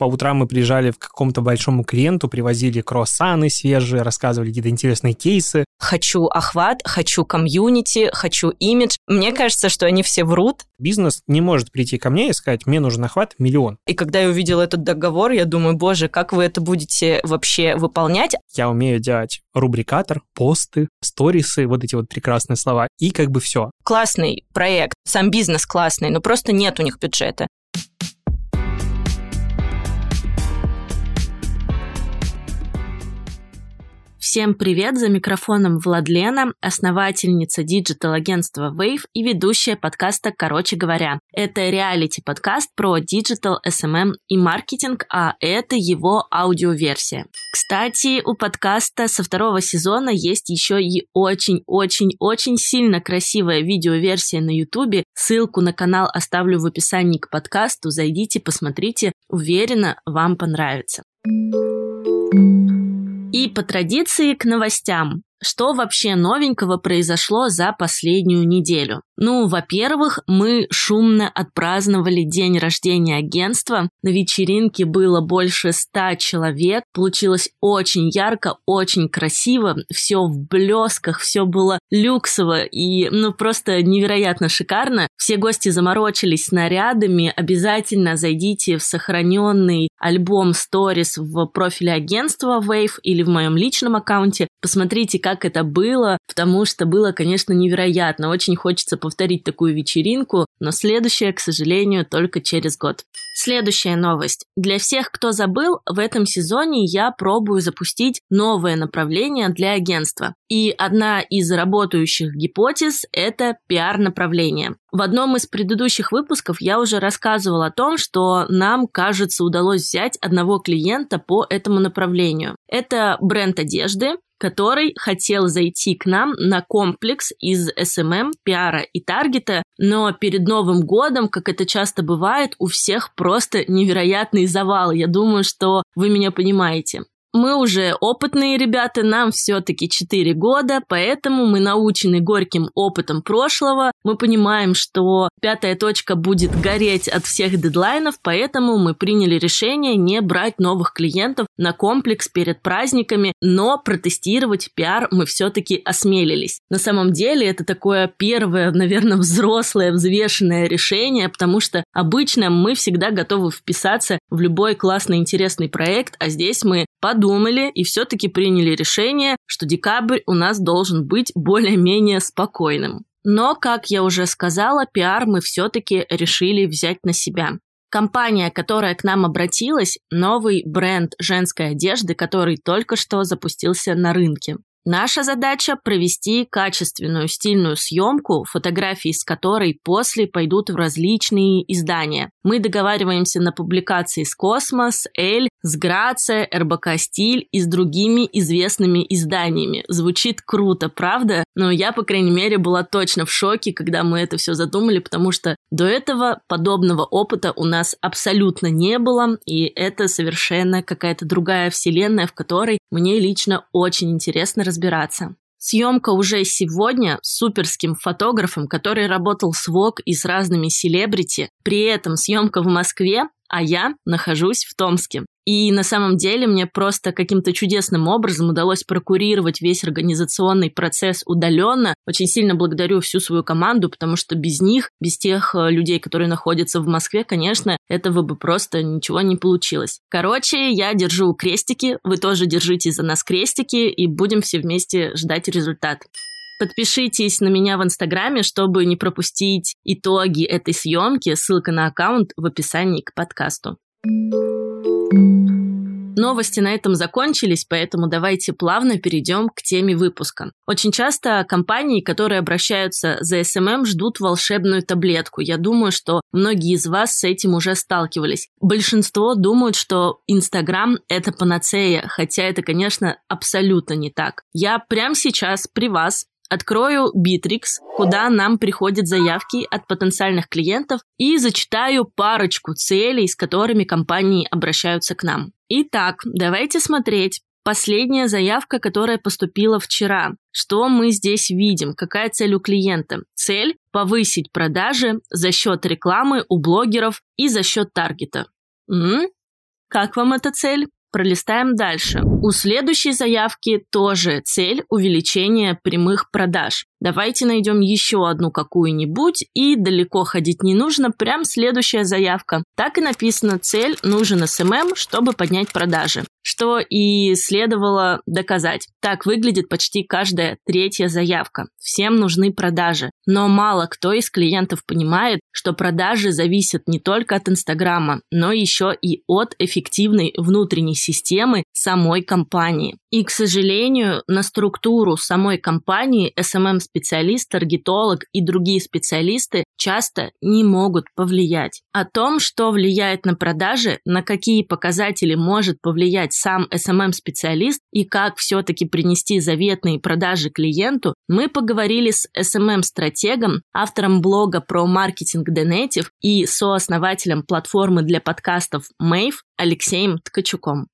По утрам мы приезжали к какому-то большому клиенту, привозили круассаны свежие, рассказывали какие-то интересные кейсы. Хочу охват, хочу комьюнити, хочу имидж. Мне кажется, что они все врут. Бизнес не может прийти ко мне и сказать, мне нужен охват миллион. И когда я увидела этот договор, я думаю, боже, как вы это будете вообще выполнять? Я умею делать рубрикатор, посты, сторисы, вот эти вот прекрасные слова, и как бы все. Классный проект, сам бизнес классный, но просто нет у них бюджета. Всем привет! За микрофоном Владлена, основательница digital-агентства Wave и ведущая подкаста «Короче говоря». Это реалити-подкаст про digital, SMM эм эм и маркетинг, а это его аудиоверсия. Кстати, у подкаста со второго сезона есть еще и очень-очень-очень сильно красивая видеоверсия на ютубе. Ссылку на канал оставлю в описании к подкасту. Зайдите, посмотрите. Уверена, вам понравится. И по традиции к новостям. Что вообще новенького произошло за последнюю неделю? Ну, во-первых, мы шумно отпраздновали день рождения агентства. На вечеринке было больше ста человек. Получилось очень ярко, очень красиво. Все в блесках, все было люксово и, ну, просто невероятно шикарно. Все гости заморочились снарядами. Обязательно зайдите в сохраненный альбом Stories в профиле агентства Wave или в моем личном аккаунте. Посмотрите, как это было, потому что было, конечно, невероятно. Очень хочется повторить такую вечеринку, но следующее, к сожалению, только через год. Следующая новость. Для всех, кто забыл, в этом сезоне я пробую запустить новое направление для агентства. И одна из работающих гипотез – это пиар-направление. В одном из предыдущих выпусков я уже рассказывала о том, что нам, кажется, удалось взять одного клиента по этому направлению. Это бренд одежды, который хотел зайти к нам на комплекс из SMM, пиара и таргета, но перед Новым годом, как это часто бывает, у всех просто невероятный завал. Я думаю, что вы меня понимаете. Мы уже опытные ребята, нам все-таки 4 года, поэтому мы научены горьким опытом прошлого. Мы понимаем, что пятая точка будет гореть от всех дедлайнов, поэтому мы приняли решение не брать новых клиентов на комплекс перед праздниками, но протестировать пиар мы все-таки осмелились. На самом деле это такое первое, наверное, взрослое, взвешенное решение, потому что обычно мы всегда готовы вписаться в любой классный, интересный проект, а здесь мы под подумали и все-таки приняли решение, что декабрь у нас должен быть более-менее спокойным. Но, как я уже сказала, пиар мы все-таки решили взять на себя. Компания, которая к нам обратилась, новый бренд женской одежды, который только что запустился на рынке. Наша задача – провести качественную стильную съемку, фотографии с которой после пойдут в различные издания. Мы договариваемся на публикации с Космос, Эль, с Грация, РБК Стиль и с другими известными изданиями. Звучит круто, правда? Но я, по крайней мере, была точно в шоке, когда мы это все задумали, потому что до этого подобного опыта у нас абсолютно не было, и это совершенно какая-то другая вселенная, в которой мне лично очень интересно разбираться. Съемка уже сегодня с суперским фотографом, который работал с Vogue и с разными селебрити. При этом съемка в Москве, а я нахожусь в Томске. И на самом деле мне просто каким-то чудесным образом удалось прокурировать весь организационный процесс удаленно. Очень сильно благодарю всю свою команду, потому что без них, без тех э, людей, которые находятся в Москве, конечно, этого бы просто ничего не получилось. Короче, я держу крестики, вы тоже держите за нас крестики, и будем все вместе ждать результат. Подпишитесь на меня в Инстаграме, чтобы не пропустить итоги этой съемки. Ссылка на аккаунт в описании к подкасту. Новости на этом закончились, поэтому давайте плавно перейдем к теме выпуска. Очень часто компании, которые обращаются за SMM, ждут волшебную таблетку. Я думаю, что многие из вас с этим уже сталкивались. Большинство думают, что Инстаграм – это панацея, хотя это, конечно, абсолютно не так. Я прямо сейчас при вас Открою Bittrex, куда нам приходят заявки от потенциальных клиентов и зачитаю парочку целей, с которыми компании обращаются к нам. Итак, давайте смотреть. Последняя заявка, которая поступила вчера. Что мы здесь видим? Какая цель у клиента? Цель – повысить продажи за счет рекламы у блогеров и за счет таргета. М? Как вам эта цель? Пролистаем дальше. У следующей заявки тоже цель увеличения прямых продаж. Давайте найдем еще одну какую-нибудь, и далеко ходить не нужно, прям следующая заявка. Так и написано, цель нужен SMM, чтобы поднять продажи. Что и следовало доказать. Так выглядит почти каждая третья заявка. Всем нужны продажи. Но мало кто из клиентов понимает, что продажи зависят не только от Инстаграма, но еще и от эффективной внутренней системы самой компании. И, к сожалению, на структуру самой компании SMM-специалист, таргетолог и другие специалисты часто не могут повлиять. О том, что влияет на продажи, на какие показатели может повлиять сам SMM-специалист и как все-таки принести заветные продажи клиенту, мы поговорили с SMM-стратегом, автором блога про маркетинг Denative и сооснователем платформы для подкастов Mave Алексеем Ткачуком.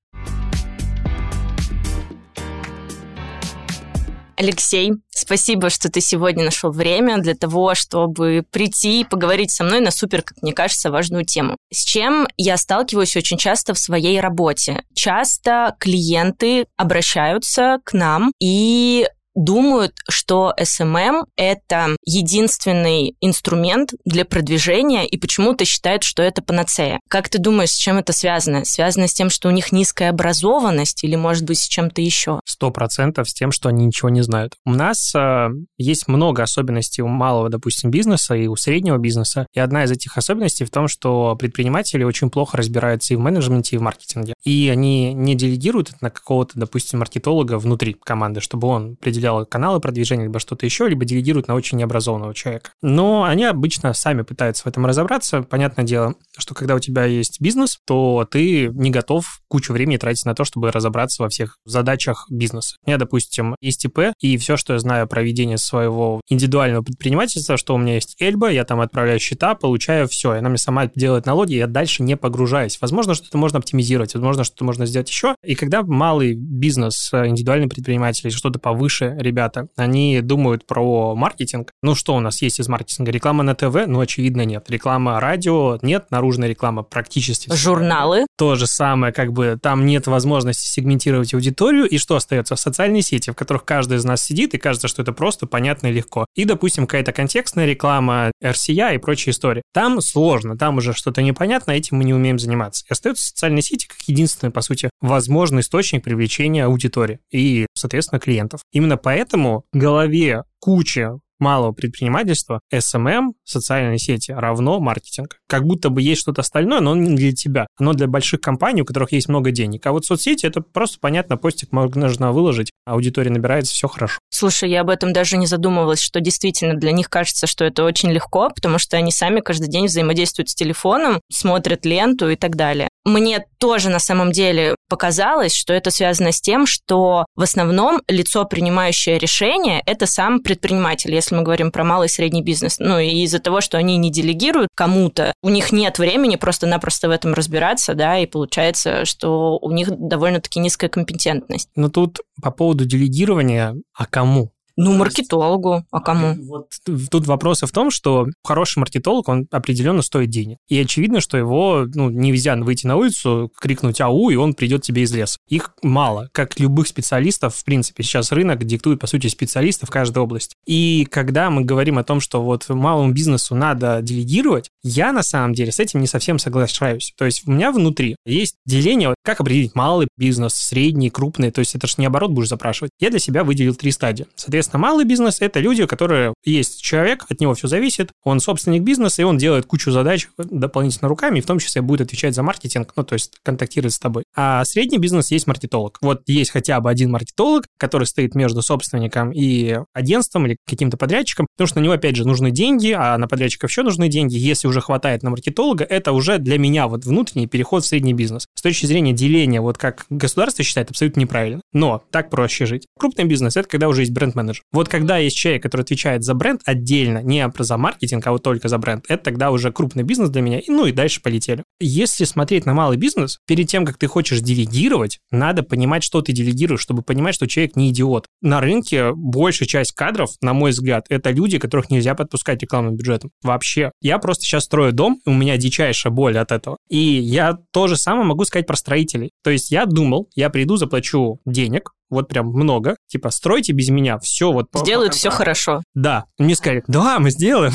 Алексей, спасибо, что ты сегодня нашел время для того, чтобы прийти и поговорить со мной на супер, как мне кажется, важную тему. С чем я сталкиваюсь очень часто в своей работе? Часто клиенты обращаются к нам и думают, что SMM — это единственный инструмент для продвижения и почему-то считают, что это панацея. Как ты думаешь, с чем это связано? Связано с тем, что у них низкая образованность или, может быть, с чем-то еще? Сто процентов с тем, что они ничего не знают. У нас э, есть много особенностей у малого, допустим, бизнеса и у среднего бизнеса. И одна из этих особенностей в том, что предприниматели очень плохо разбираются и в менеджменте, и в маркетинге. И они не делегируют это на какого-то, допустим, маркетолога внутри команды, чтобы он определял определяла каналы продвижения, либо что-то еще, либо делегируют на очень необразованного человека. Но они обычно сами пытаются в этом разобраться. Понятное дело, что когда у тебя есть бизнес, то ты не готов кучу времени тратить на то, чтобы разобраться во всех задачах бизнеса. У меня, допустим, есть ИП, и все, что я знаю про ведение своего индивидуального предпринимательства, что у меня есть Эльба, я там отправляю счета, получаю все, и она мне сама делает налоги, я дальше не погружаюсь. Возможно, что-то можно оптимизировать, возможно, что-то можно сделать еще. И когда малый бизнес, индивидуальный предприниматель, что-то повыше ребята, они думают про маркетинг. Ну, что у нас есть из маркетинга? Реклама на ТВ? Ну, очевидно, нет. Реклама радио? Нет. Наружная реклама практически. Журналы? То же самое, как бы там нет возможности сегментировать аудиторию. И что остается? Социальные сети, в которых каждый из нас сидит, и кажется, что это просто понятно и легко. И, допустим, какая-то контекстная реклама, RCA и прочие истории. Там сложно, там уже что-то непонятно, этим мы не умеем заниматься. И остаются социальные сети как единственный, по сути, возможный источник привлечения аудитории и, соответственно, клиентов. Именно поэтому в голове куча малого предпринимательства, SMM, социальные сети, равно маркетинг. Как будто бы есть что-то остальное, но не для тебя. Оно для больших компаний, у которых есть много денег. А вот соцсети — это просто понятно, постик можно выложить, аудитория набирается, все хорошо. Слушай, я об этом даже не задумывалась, что действительно для них кажется, что это очень легко, потому что они сами каждый день взаимодействуют с телефоном, смотрят ленту и так далее. Мне тоже на самом деле показалось, что это связано с тем, что в основном лицо, принимающее решение, это сам предприниматель, если мы говорим про малый и средний бизнес. Ну и из-за того, что они не делегируют кому-то, у них нет времени просто-напросто в этом разбираться, да, и получается, что у них довольно-таки низкая компетентность. Но тут по поводу делегирования, а кому? Ну, маркетологу, а кому? Вот тут вопрос в том, что хороший маркетолог, он определенно стоит денег. И очевидно, что его, ну, нельзя выйти на улицу, крикнуть «Ау!» и он придет тебе из леса. Их мало, как любых специалистов, в принципе. Сейчас рынок диктует, по сути, специалистов в каждой области. И когда мы говорим о том, что вот малому бизнесу надо делегировать, я на самом деле с этим не совсем соглашаюсь. То есть у меня внутри есть деление, как определить малый бизнес, средний, крупный. То есть это же не оборот будешь запрашивать. Я для себя выделил три стадии. Соответственно, малый бизнес – это люди, у которых есть человек, от него все зависит, он собственник бизнеса, и он делает кучу задач дополнительно руками, и в том числе будет отвечать за маркетинг, ну, то есть контактировать с тобой. А средний бизнес есть маркетолог. Вот есть хотя бы один маркетолог, который стоит между собственником и агентством или каким-то подрядчиком, потому что на него, опять же, нужны деньги, а на подрядчиков еще нужны деньги. Если уже хватает на маркетолога, это уже для меня вот внутренний переход в средний бизнес. С точки зрения деления, вот как государство считает, абсолютно неправильно. Но так проще жить. Крупный бизнес – это когда уже есть бренд-менеджер менеджер. Вот когда есть человек, который отвечает за бренд отдельно, не за маркетинг, а вот только за бренд, это тогда уже крупный бизнес для меня, ну и дальше полетели. Если смотреть на малый бизнес, перед тем, как ты хочешь делегировать, надо понимать, что ты делегируешь, чтобы понимать, что человек не идиот. На рынке большая часть кадров, на мой взгляд, это люди, которых нельзя подпускать рекламным бюджетом. Вообще. Я просто сейчас строю дом, и у меня дичайшая боль от этого. И я то же самое могу сказать про строителей. То есть я думал, я приду, заплачу денег, вот прям много, типа, стройте без меня, все вот... Сделают все хорошо. Да. Мне сказали, да, мы сделаем.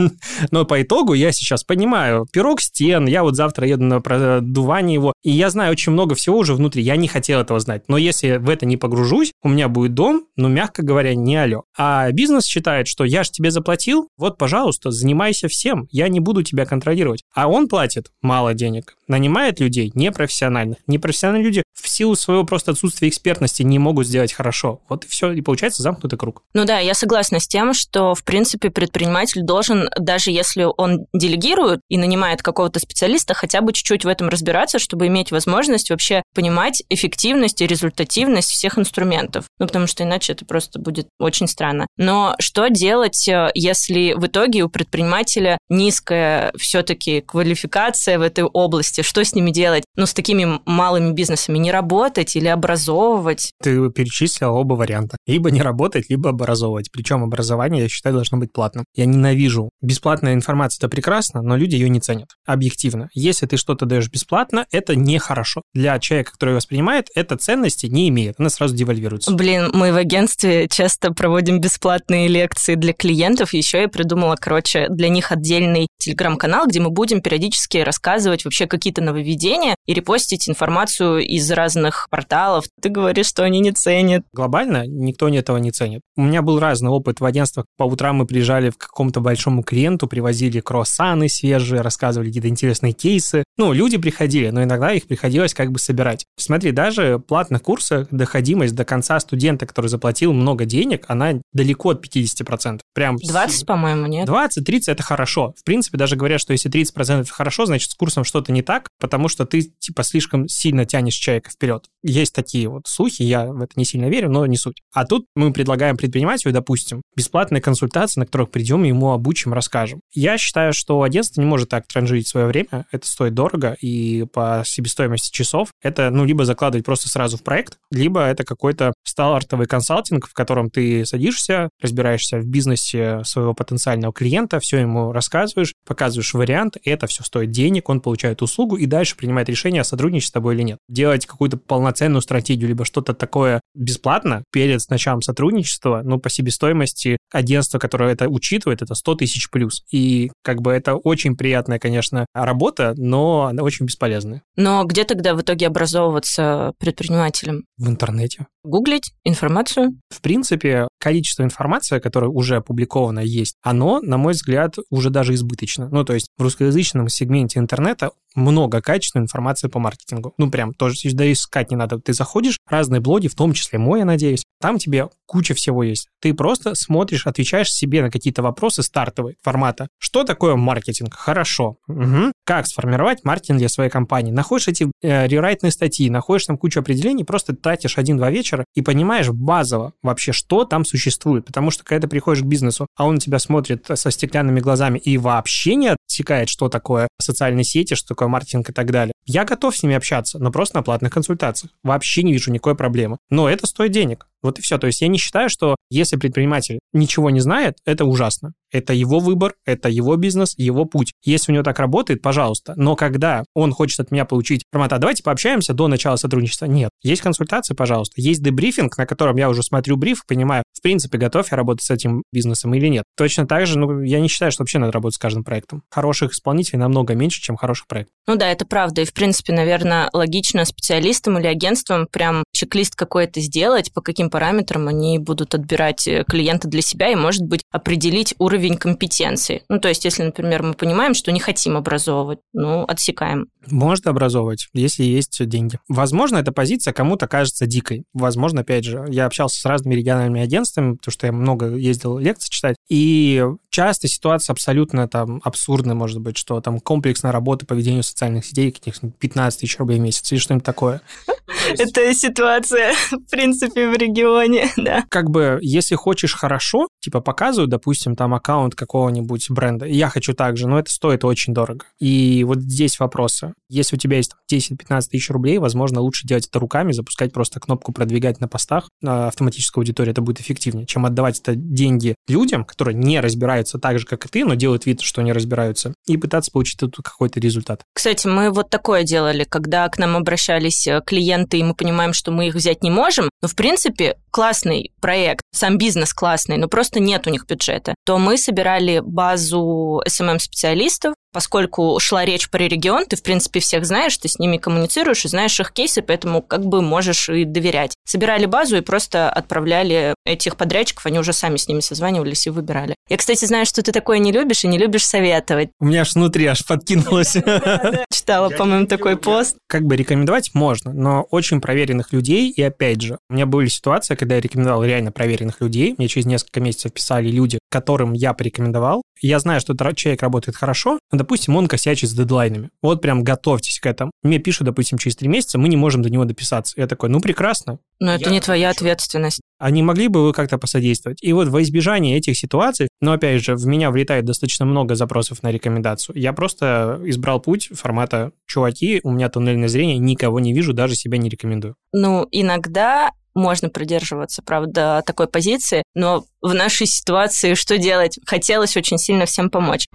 Но по итогу я сейчас понимаю, пирог стен, я вот завтра еду на продувание его, и я знаю очень много всего уже внутри, я не хотел этого знать. Но если в это не погружусь, у меня будет дом, ну, мягко говоря, не алё. А бизнес считает, что я же тебе заплатил, вот, пожалуйста, занимайся всем, я не буду тебя контролировать. А он платит мало денег, нанимает людей непрофессиональных. Непрофессиональные люди в силу своего просто отсутствия экспертности не могут сделать хорошо. Вот и все, и получается замкнутый круг. Ну да, я согласна с тем, что, в принципе, предприниматель должен, даже если он делегирует и нанимает какого-то специалиста, хотя бы чуть-чуть в этом разбираться, чтобы иметь возможность вообще понимать эффективность и результативность всех инструментов. Ну, потому что иначе это просто будет очень странно. Но что делать, э, если в итоге у предпринимателя низкая все-таки квалификация в этой области? Что с ними делать? Ну, с такими малыми бизнесами не работать или образовывать? Ты перечислил оба варианта. Либо не работать, либо образовывать. Причем образование, я считаю, должно быть платным. Я ненавижу. Бесплатная информация – это прекрасно, но люди ее не ценят. Объективно. Если ты что-то даешь бесплатно, это нехорошо. Для человека, который воспринимает, это ценности не имеет. Она сразу девальвируется. Блин, мы в агентстве часто проводим бесплатные лекции для клиентов. Еще я придумала, короче, для них отдельный телеграм-канал, где мы будем периодически рассказывать вообще какие-то нововведения и репостить информацию из разных порталов. Ты говоришь, что не ценят. Глобально никто этого не ценит. У меня был разный опыт в агентствах. По утрам мы приезжали к какому-то большому клиенту, привозили круассаны свежие, рассказывали какие-то интересные кейсы. Ну, люди приходили, но иногда их приходилось как бы собирать. Смотри, даже платных курсах доходимость до конца студента, который заплатил много денег, она далеко от 50%. Прям 20, по-моему, нет? 20-30 это хорошо. В принципе, даже говорят, что если 30% это хорошо, значит, с курсом что-то не так, потому что ты, типа, слишком сильно тянешь человека вперед. Есть такие вот слухи, я в это не сильно верю, но не суть. А тут мы предлагаем предпринимателю, допустим, бесплатные консультации, на которых придем, ему обучим, расскажем. Я считаю, что агентство не может так транжирить свое время, это стоит дорого, и по себестоимости часов это, ну, либо закладывать просто сразу в проект, либо это какой-то стартовый консалтинг, в котором ты садишься, разбираешься в бизнесе своего потенциального клиента, все ему рассказываешь, показываешь вариант, это все стоит денег, он получает услугу и дальше принимает решение, сотрудничать с тобой или нет. Делать какую-то полноценную стратегию, либо что-то такое бесплатно перед началом сотрудничества, ну, по себестоимости агентство, которое это учитывает, это 100 тысяч плюс. И как бы это очень приятная, конечно, работа, но она очень бесполезная. Но где тогда в итоге образовываться предпринимателем? В интернете. Гуглить информацию? В принципе, количество информации, которая уже опубликована есть, оно, на мой взгляд, уже даже избыточно. Ну, то есть в русскоязычном сегменте интернета много качественной информации по маркетингу. Ну, прям тоже да искать не надо. Ты заходишь, разные блоги, в том числе мой, я надеюсь, там тебе куча всего есть. Ты просто смотришь, отвечаешь себе на какие-то вопросы стартовые формата. Что такое маркетинг? Хорошо. Угу. Как сформировать маркетинг для своей компании? Находишь эти э, рерайтные статьи, находишь там кучу определений, просто тратишь один-два вечера и понимаешь базово вообще, что там существует. Потому что когда ты приходишь к бизнесу, а он тебя смотрит со стеклянными глазами и вообще не отсекает, что такое социальные сети, что такое маркетинг и так далее. Я готов с ними общаться, но просто на платных консультациях. Вообще не вижу никакой проблемы. Но это стоит денег. Вот и все. То есть я не считаю, что если предприниматель ничего не знает, это ужасно. Это его выбор, это его бизнес, его путь. Если у него так работает, пожалуйста. Но когда он хочет от меня получить формат, а давайте пообщаемся до начала сотрудничества, нет. Есть консультация, пожалуйста. Есть дебрифинг, на котором я уже смотрю бриф, понимаю, в принципе, готов я работать с этим бизнесом или нет. Точно так же, ну, я не считаю, что вообще надо работать с каждым проектом. Хороших исполнителей намного меньше, чем хороших проектов. Ну да, это правда. И, в принципе, наверное, логично специалистам или агентствам прям чек-лист какой-то сделать, по каким параметрам они будут отбирать э, клиента для себя и, может быть, определить уровень компетенции. Ну, то есть, если, например, мы понимаем, что не хотим образовывать, ну, отсекаем. Можно образовывать, если есть деньги. Возможно, эта позиция кому-то кажется дикой. Возможно, опять же, я общался с разными региональными агентствами, потому что я много ездил лекции читать, и часто ситуация абсолютно там абсурдная, может быть, что там комплексная работа по ведению социальных сетей, каких-нибудь 15 тысяч рублей в месяц или что-нибудь такое. Это ситуация, в принципе, в регионе, да. Как бы, если хочешь хорошо, типа показывают, допустим, там аккаунт какого-нибудь бренда, я хочу так же, но это стоит очень дорого. И вот здесь вопросы. Если у тебя есть 10-15 тысяч рублей, возможно, лучше делать это руками, запускать просто кнопку продвигать на постах на автоматической аудитории, это будет эффективнее, чем отдавать это деньги людям, которые не разбираются так же, как и ты, но делают вид, что не разбираются, и пытаться получить тут какой-то результат. Кстати, мы вот такое делали, когда к нам обращались э, клиенты, и мы понимаем, что мы их взять не можем, но, в принципе, классный проект, сам бизнес классный, но просто нет у них бюджета, то мы собирали базу SMM-специалистов, поскольку шла речь про регион, ты, в принципе, всех знаешь, ты с ними коммуницируешь и знаешь их кейсы, поэтому как бы можешь и доверять. Собирали базу и просто отправляли этих подрядчиков, они уже сами с ними созванивались и выбирали. Я, кстати, знаю, что ты такое не любишь и не любишь советовать. У меня аж внутри аж подкинулось. Читала, по-моему, такой пост. Как бы рекомендовать можно, но очень проверенных людей, и опять же, у меня были ситуации, когда я рекомендовал реально проверенных людей, мне через несколько месяцев писали люди, которым я порекомендовал, я знаю, что этот человек работает хорошо, но, допустим, он косячит с дедлайнами. Вот прям готовьтесь к этому. Мне пишут, допустим, через три месяца, мы не можем до него дописаться. Я такой, ну прекрасно. Но это не твоя хочу. ответственность. А не могли бы вы как-то посодействовать? И вот во избежание этих ситуаций, но опять же, в меня влетает достаточно много запросов на рекомендацию. Я просто избрал путь формата «Чуваки, у меня туннельное зрение, никого не вижу, даже себя не рекомендую». Ну, иногда можно придерживаться, правда, такой позиции, но в нашей ситуации что делать? Хотелось очень сильно всем помочь.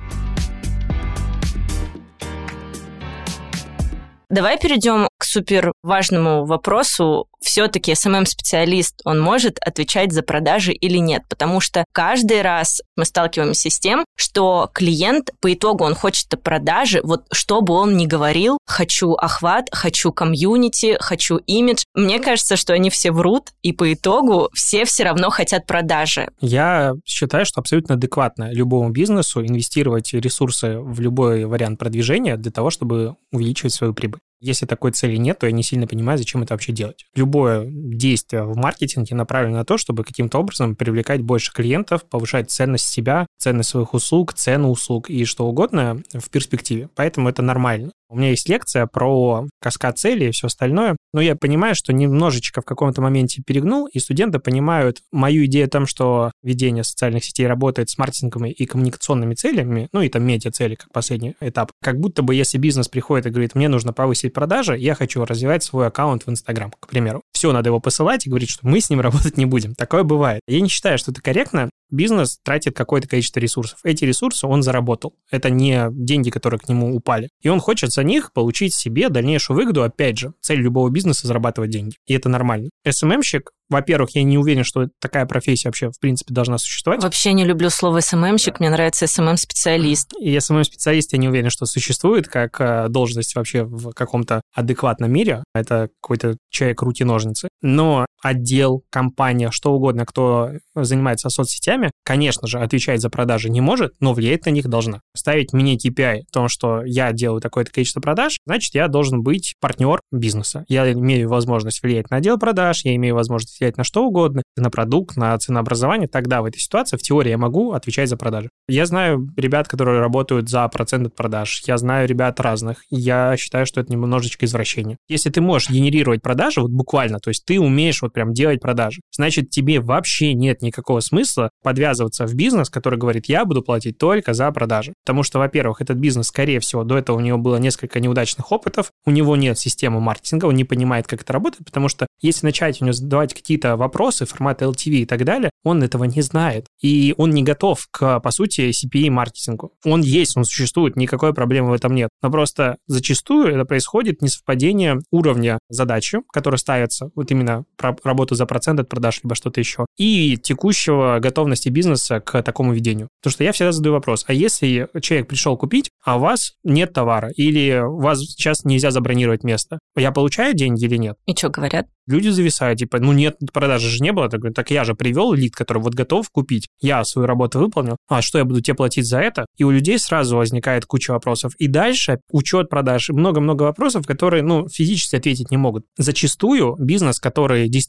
Давай перейдем к супер важному вопросу. Все-таки SMM-специалист, он может отвечать за продажи или нет? Потому что каждый раз мы сталкиваемся с тем, что клиент по итогу он хочет продажи, вот что бы он ни говорил, хочу охват, хочу комьюнити, хочу имидж. Мне кажется, что они все врут, и по итогу все все равно хотят продажи. Я считаю, что абсолютно адекватно любому бизнесу инвестировать ресурсы в любой вариант продвижения для того, чтобы увеличивать свою прибыль. Если такой цели нет, то я не сильно понимаю, зачем это вообще делать. Любое действие в маркетинге направлено на то, чтобы каким-то образом привлекать больше клиентов, повышать ценность себя, ценность своих услуг, цену услуг и что угодно в перспективе. Поэтому это нормально. У меня есть лекция про каскад целей и все остальное, но я понимаю, что немножечко в каком-то моменте перегнул, и студенты понимают мою идею о том, что ведение социальных сетей работает с маркетингом и коммуникационными целями, ну и там медиа-цели, как последний этап. Как будто бы если бизнес приходит и говорит, мне нужно повысить продажи, я хочу развивать свой аккаунт в Инстаграм, к примеру. Все, надо его посылать и говорить, что мы с ним работать не будем. Такое бывает. Я не считаю, что это корректно, бизнес тратит какое-то количество ресурсов. Эти ресурсы он заработал. Это не деньги, которые к нему упали. И он хочет за них получить себе дальнейшую выгоду. Опять же, цель любого бизнеса – зарабатывать деньги. И это нормально. SMM щик во-первых, я не уверен, что такая профессия вообще, в принципе, должна существовать. Вообще не люблю слово SMM щик, мне нравится SMM-специалист. И SMM-специалист я не уверен, что существует как э, должность вообще в каком-то адекватном мире. Это какой-то человек руки-ножницы. Но отдел, компания, что угодно, кто занимается соцсетями, конечно же, отвечать за продажи не может, но влиять на них должна. Ставить мне KPI в том, что я делаю такое-то количество продаж, значит, я должен быть партнер бизнеса. Я имею возможность влиять на отдел продаж, я имею возможность влиять на что угодно, на продукт, на ценообразование, тогда в этой ситуации в теории я могу отвечать за продажи. Я знаю ребят, которые работают за процент от продаж. Я знаю ребят разных. Я считаю, что это немножечко извращение. Если ты можешь генерировать продажи, вот буквально, то есть ты умеешь вот прям делать продажи, значит, тебе вообще нет никакого смысла подвязываться в бизнес, который говорит, я буду платить только за продажи. Потому что, во-первых, этот бизнес, скорее всего, до этого у него было несколько неудачных опытов, у него нет системы маркетинга, он не понимает, как это работает, потому что если начать у него задавать какие-то вопросы формата LTV и так далее, он этого не знает. И он не готов к, по сути, CPE-маркетингу. Он есть, он существует, никакой проблемы в этом нет. Но просто зачастую это происходит несовпадение уровня задачи, которая ставится, вот именно про работу за процент от продаж, либо что-то еще, и текущего готовности бизнеса к такому ведению. Потому что я всегда задаю вопрос, а если человек пришел купить, а у вас нет товара, или у вас сейчас нельзя забронировать место, я получаю деньги или нет? И что говорят? Люди зависают, типа, ну нет, продажи же не было. Так, так я же привел лид, который вот готов купить, я свою работу выполнил, а что я буду тебе платить за это? И у людей сразу возникает куча вопросов. И дальше учет продаж, много-много вопросов, которые, ну, физически ответить не могут. Зачастую бизнес, который действительно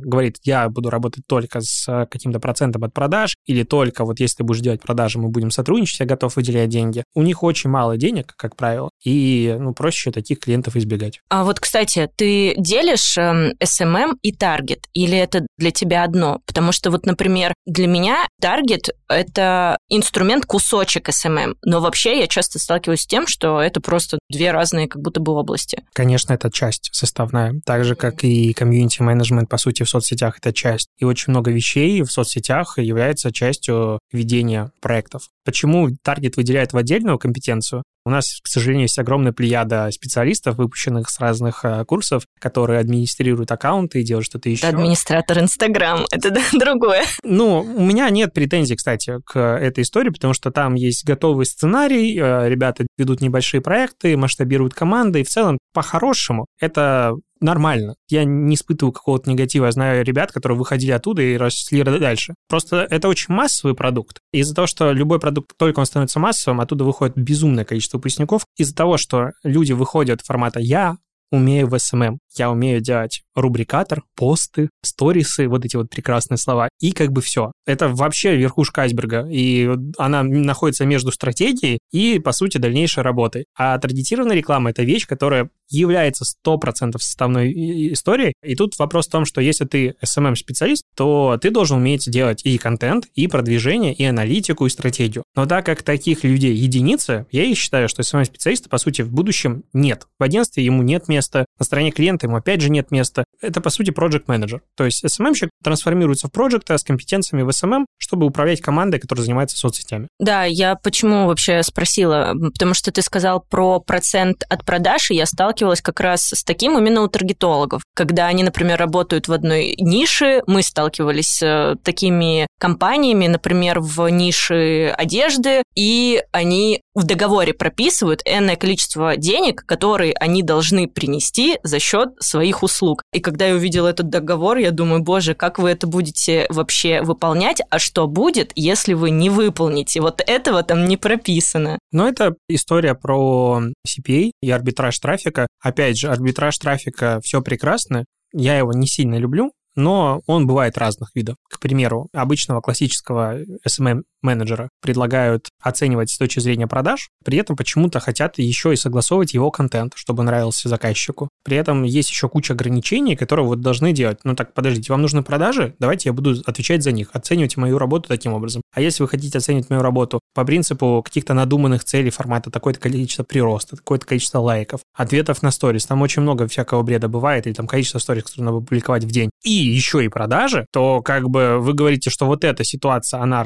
говорит, я буду работать только с каким-то процентом от продаж, или только вот если ты будешь делать продажи, мы будем сотрудничать, я готов выделять деньги. У них очень мало денег, как правило, и, ну, проще таких клиентов избегать. А вот, кстати, ты делишь эм, SMM и таргет, или это для тебя одно? Потому что вот, например, для меня таргет — это инструмент, кусочек SMM, но вообще я часто сталкиваюсь с тем, что это просто две разные как будто бы области. Конечно, это часть составная, так же, как и комьюнити-менеджмент, по сути, в соцсетях это часть. И очень много вещей в соцсетях является частью ведения проектов. Почему таргет выделяет в отдельную компетенцию? У нас, к сожалению, есть огромная плеяда специалистов, выпущенных с разных э, курсов, которые администрируют аккаунты и делают что-то еще. Это администратор Инстаграм, это другое. Ну, у меня нет претензий, кстати, к этой истории, потому что там есть готовый сценарий, э, ребята ведут небольшие проекты, масштабируют команды, и в целом, по-хорошему, это нормально. Я не испытываю какого-то негатива. Я знаю ребят, которые выходили оттуда и росли дальше. Просто это очень массовый продукт. Из-за того, что любой продукт, только он становится массовым, оттуда выходит безумное количество выпускников. Из-за того, что люди выходят формата «я умею в SMM, я умею делать рубрикатор, посты, сторисы, вот эти вот прекрасные слова, и как бы все. Это вообще верхушка айсберга, и она находится между стратегией и, по сути, дальнейшей работой. А таргетированная реклама — это вещь, которая является 100% составной историей. И тут вопрос в том, что если ты SMM-специалист, то ты должен уметь делать и контент, и продвижение, и аналитику, и стратегию. Но так как таких людей единицы, я и считаю, что SMM-специалиста, по сути, в будущем нет. В агентстве ему нет места, на стороне клиента ему опять же нет места. Это, по сути, project менеджер То есть SMM-щик трансформируется в проекта с компетенциями в SMM, чтобы управлять командой, которая занимается соцсетями. Да, я почему вообще спросила? Потому что ты сказал про процент от продаж, и я сталкивалась сталкивалась как раз с таким именно у таргетологов. Когда они, например, работают в одной нише, мы сталкивались с э, такими компаниями, например, в нише одежды, и они в договоре прописывают энное количество денег, которые они должны принести за счет своих услуг. И когда я увидела этот договор, я думаю, боже, как вы это будете вообще выполнять, а что будет, если вы не выполните? Вот этого там не прописано. Но это история про CPA и арбитраж трафика. Опять же, арбитраж трафика все прекрасно, я его не сильно люблю, но он бывает разных видов. К примеру, обычного классического SMM менеджера предлагают оценивать с точки зрения продаж, при этом почему-то хотят еще и согласовывать его контент, чтобы нравился заказчику. При этом есть еще куча ограничений, которые вот должны делать. Ну так, подождите, вам нужны продажи? Давайте я буду отвечать за них. Оценивайте мою работу таким образом. А если вы хотите оценивать мою работу по принципу каких-то надуманных целей формата такое-то количество прироста, такое-то количество лайков, ответов на сторис, там очень много всякого бреда бывает, или там количество сторис, которые надо публиковать в день, и еще и продажи, то как бы вы говорите, что вот эта ситуация, она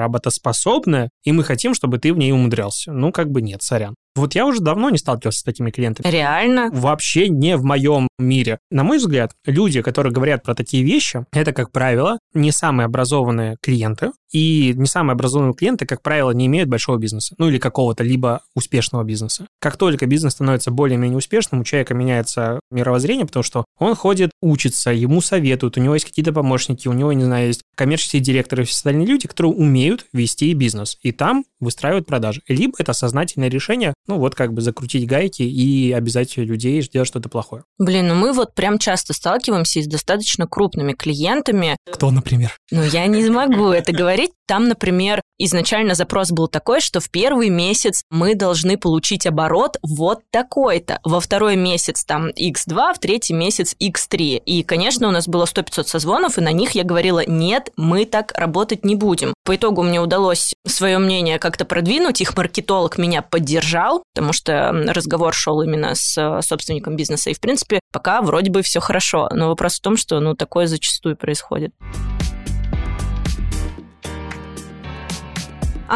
работоспособная, и мы хотим, чтобы ты в ней умудрялся. Ну, как бы нет, сорян. Вот я уже давно не сталкивался с такими клиентами. Реально? Вообще не в моем мире. На мой взгляд, люди, которые говорят про такие вещи, это, как правило, не самые образованные клиенты. И не самые образованные клиенты, как правило, не имеют большого бизнеса. Ну или какого-то либо успешного бизнеса. Как только бизнес становится более-менее успешным, у человека меняется мировоззрение, потому что он ходит, учится, ему советуют, у него есть какие-то помощники, у него, не знаю, есть коммерческие директоры и все остальные люди, которые умеют вести бизнес. И там выстраивают продажи. Либо это сознательное решение, ну вот как бы закрутить гайки и обязать людей сделать что-то плохое. Блин, ну мы вот прям часто сталкиваемся с достаточно крупными клиентами. Кто, например? Ну я не могу это говорить. Там, например, изначально запрос был такой, что в первый месяц мы должны получить оборот вот такой-то. Во второй месяц там x2, в третий месяц x3. И, конечно, у нас было 100-500 созвонов, и на них я говорила, нет, мы так работать не будем. По итогу мне удалось свое мнение как-то продвинуть, их маркетолог меня поддержал, потому что разговор шел именно с э, собственником бизнеса. И, в принципе, пока вроде бы все хорошо. Но вопрос в том, что ну, такое зачастую происходит.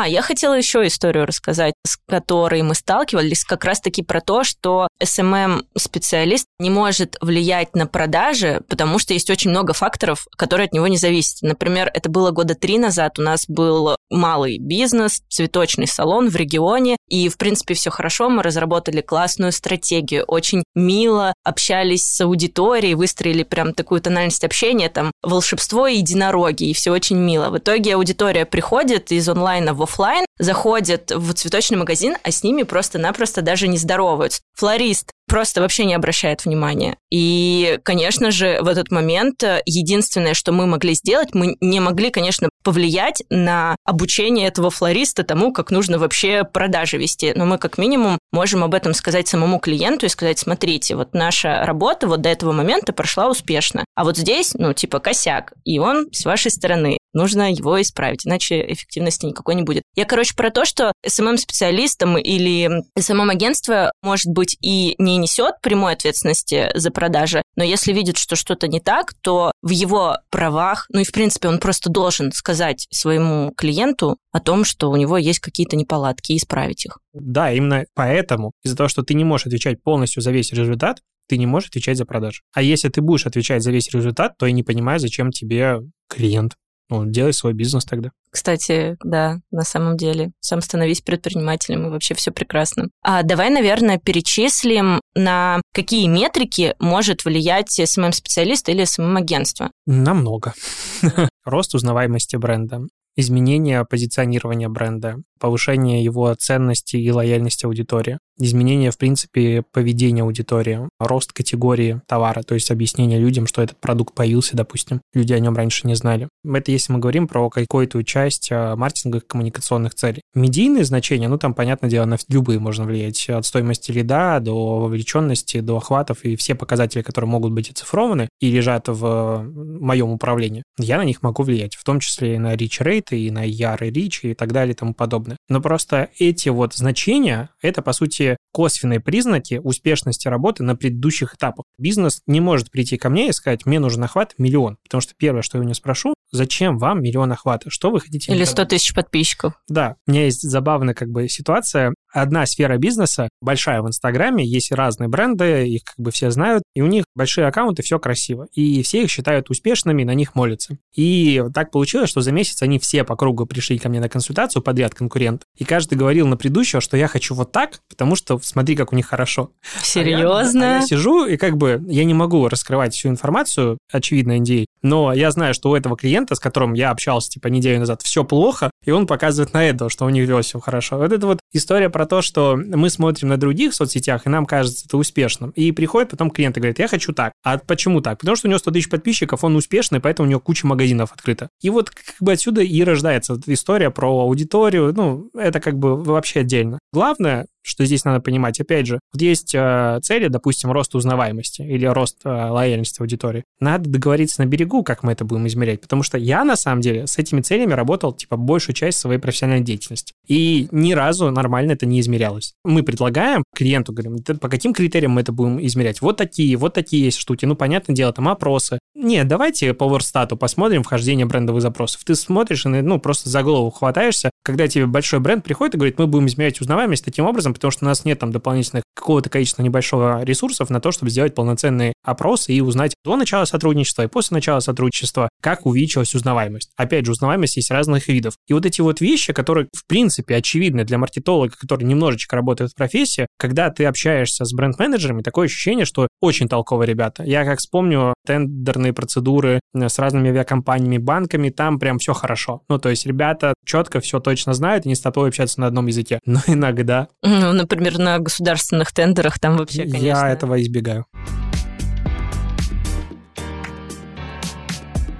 А, я хотела еще историю рассказать, с которой мы сталкивались, как раз-таки про то, что SMM-специалист не может влиять на продажи, потому что есть очень много факторов, которые от него не зависят. Например, это было года три назад, у нас был малый бизнес, цветочный салон в регионе, и, в принципе, все хорошо, мы разработали классную стратегию, очень мило общались с аудиторией, выстроили прям такую тональность общения, там, волшебство и единороги, и все очень мило. В итоге аудитория приходит из онлайна в офлайн, заходит в цветочный магазин, а с ними просто-напросто даже не здороваются. Флорист просто вообще не обращает внимания. И, конечно же, в этот момент э, единственное, что мы могли сделать, мы не могли, конечно, повлиять на обучение этого флориста тому, как нужно вообще продажи вести. Но мы как минимум можем об этом сказать самому клиенту и сказать, смотрите, вот наша работа вот до этого момента прошла успешно. А вот здесь, ну, типа косяк, и он с вашей стороны. Нужно его исправить, иначе эффективности никакой не будет. Я, короче, про то, что SMM-специалистом или SMM-агентство, может быть, и не несет прямой ответственности за продажи, но если видит, что что-то не так, то в его правах, ну и, в принципе, он просто должен сказать своему клиенту о том, что у него есть какие-то неполадки и исправить их. Да, именно поэтому, из-за того, что ты не можешь отвечать полностью за весь результат, ты не можешь отвечать за продажи. А если ты будешь отвечать за весь результат, то я не понимаю, зачем тебе клиент. Ну, делай свой бизнес тогда. Кстати, да, на самом деле. Сам становись предпринимателем, и вообще все прекрасно. А давай, наверное, перечислим, на какие метрики может влиять SMM-специалист или SMM-агентство. На много. Рост узнаваемости бренда, изменение позиционирования бренда, повышение его ценности и лояльности аудитории, изменение, в принципе, поведения аудитории, рост категории товара, то есть объяснение людям, что этот продукт появился, допустим, люди о нем раньше не знали. Это если мы говорим про какую-то часть а, маркетинговых коммуникационных целей. Медийные значения, ну там, понятное дело, на любые можно влиять, от стоимости лида до вовлеченности, до охватов и все показатели, которые могут быть оцифрованы и лежат в моем управлении, я на них могу влиять, в том числе и на reach rate, и на ER и reach и так далее и тому подобное. Но просто эти вот значения, это, по сути, косвенные признаки успешности работы на предыдущих этапах. Бизнес не может прийти ко мне и сказать, мне нужен охват миллион. Потому что первое, что я у него спрошу, зачем вам миллион охвата? Что вы хотите? Или 100 тысяч подписчиков. Да. У меня есть забавная как бы ситуация. Одна сфера бизнеса, большая в Инстаграме, есть разные бренды, их как бы все знают, и у них большие аккаунты, все красиво. И все их считают успешными, на них молятся. И так получилось, что за месяц они все по кругу пришли ко мне на консультацию подряд конкурент, и каждый говорил на предыдущего, что я хочу вот так, потому что смотри, как у них хорошо. Серьезно? А я, а я сижу, и как бы я не могу раскрывать всю информацию, очевидно, NDA, но я знаю, что у этого клиента, с которым я общался типа неделю назад, все плохо, и он показывает на это, что у них все хорошо. Вот это вот история про то, что мы смотрим на других в соцсетях, и нам кажется это успешным. И приходит потом клиент и говорит, я хочу так. А почему так? Потому что у него 100 тысяч подписчиков, он успешный, поэтому у него куча магазинов открыто. И вот как бы отсюда и рождается история про аудиторию. Ну, это как бы вообще отдельно. Главное, что здесь надо понимать, опять же, вот есть э, цели, допустим, рост узнаваемости или рост э, лояльности аудитории. Надо договориться на берегу, как мы это будем измерять, потому что я, на самом деле, с этими целями работал, типа, большую часть своей профессиональной деятельности. И ни разу нормально это не измерялось. Мы предлагаем клиенту, говорим, по каким критериям мы это будем измерять? Вот такие, вот такие есть штуки. Ну, понятное дело, там опросы. Нет, давайте по Ворстату посмотрим вхождение брендовых запросов. Ты смотришь и, ну, просто за голову хватаешься, когда тебе большой бренд приходит и говорит, мы будем измерять узнаваемость таким образом, потому что у нас нет там дополнительных какого-то количества небольшого ресурсов на то, чтобы сделать полноценный опрос и узнать до начала сотрудничества и после начала сотрудничества, как увеличилась узнаваемость. Опять же, узнаваемость есть разных видов. И вот эти вот вещи, которые, в принципе, очевидны для маркетолога, который немножечко работает в профессии, когда ты общаешься с бренд-менеджерами, такое ощущение, что очень толковые ребята. Я как вспомню тендерные процедуры э, с разными авиакомпаниями, банками, там прям все хорошо. Ну, то есть ребята четко все точно знают и не с тобой общаться на одном языке. Но иногда... Ну, например, на государственных тендерах там вообще, конечно... Я этого избегаю.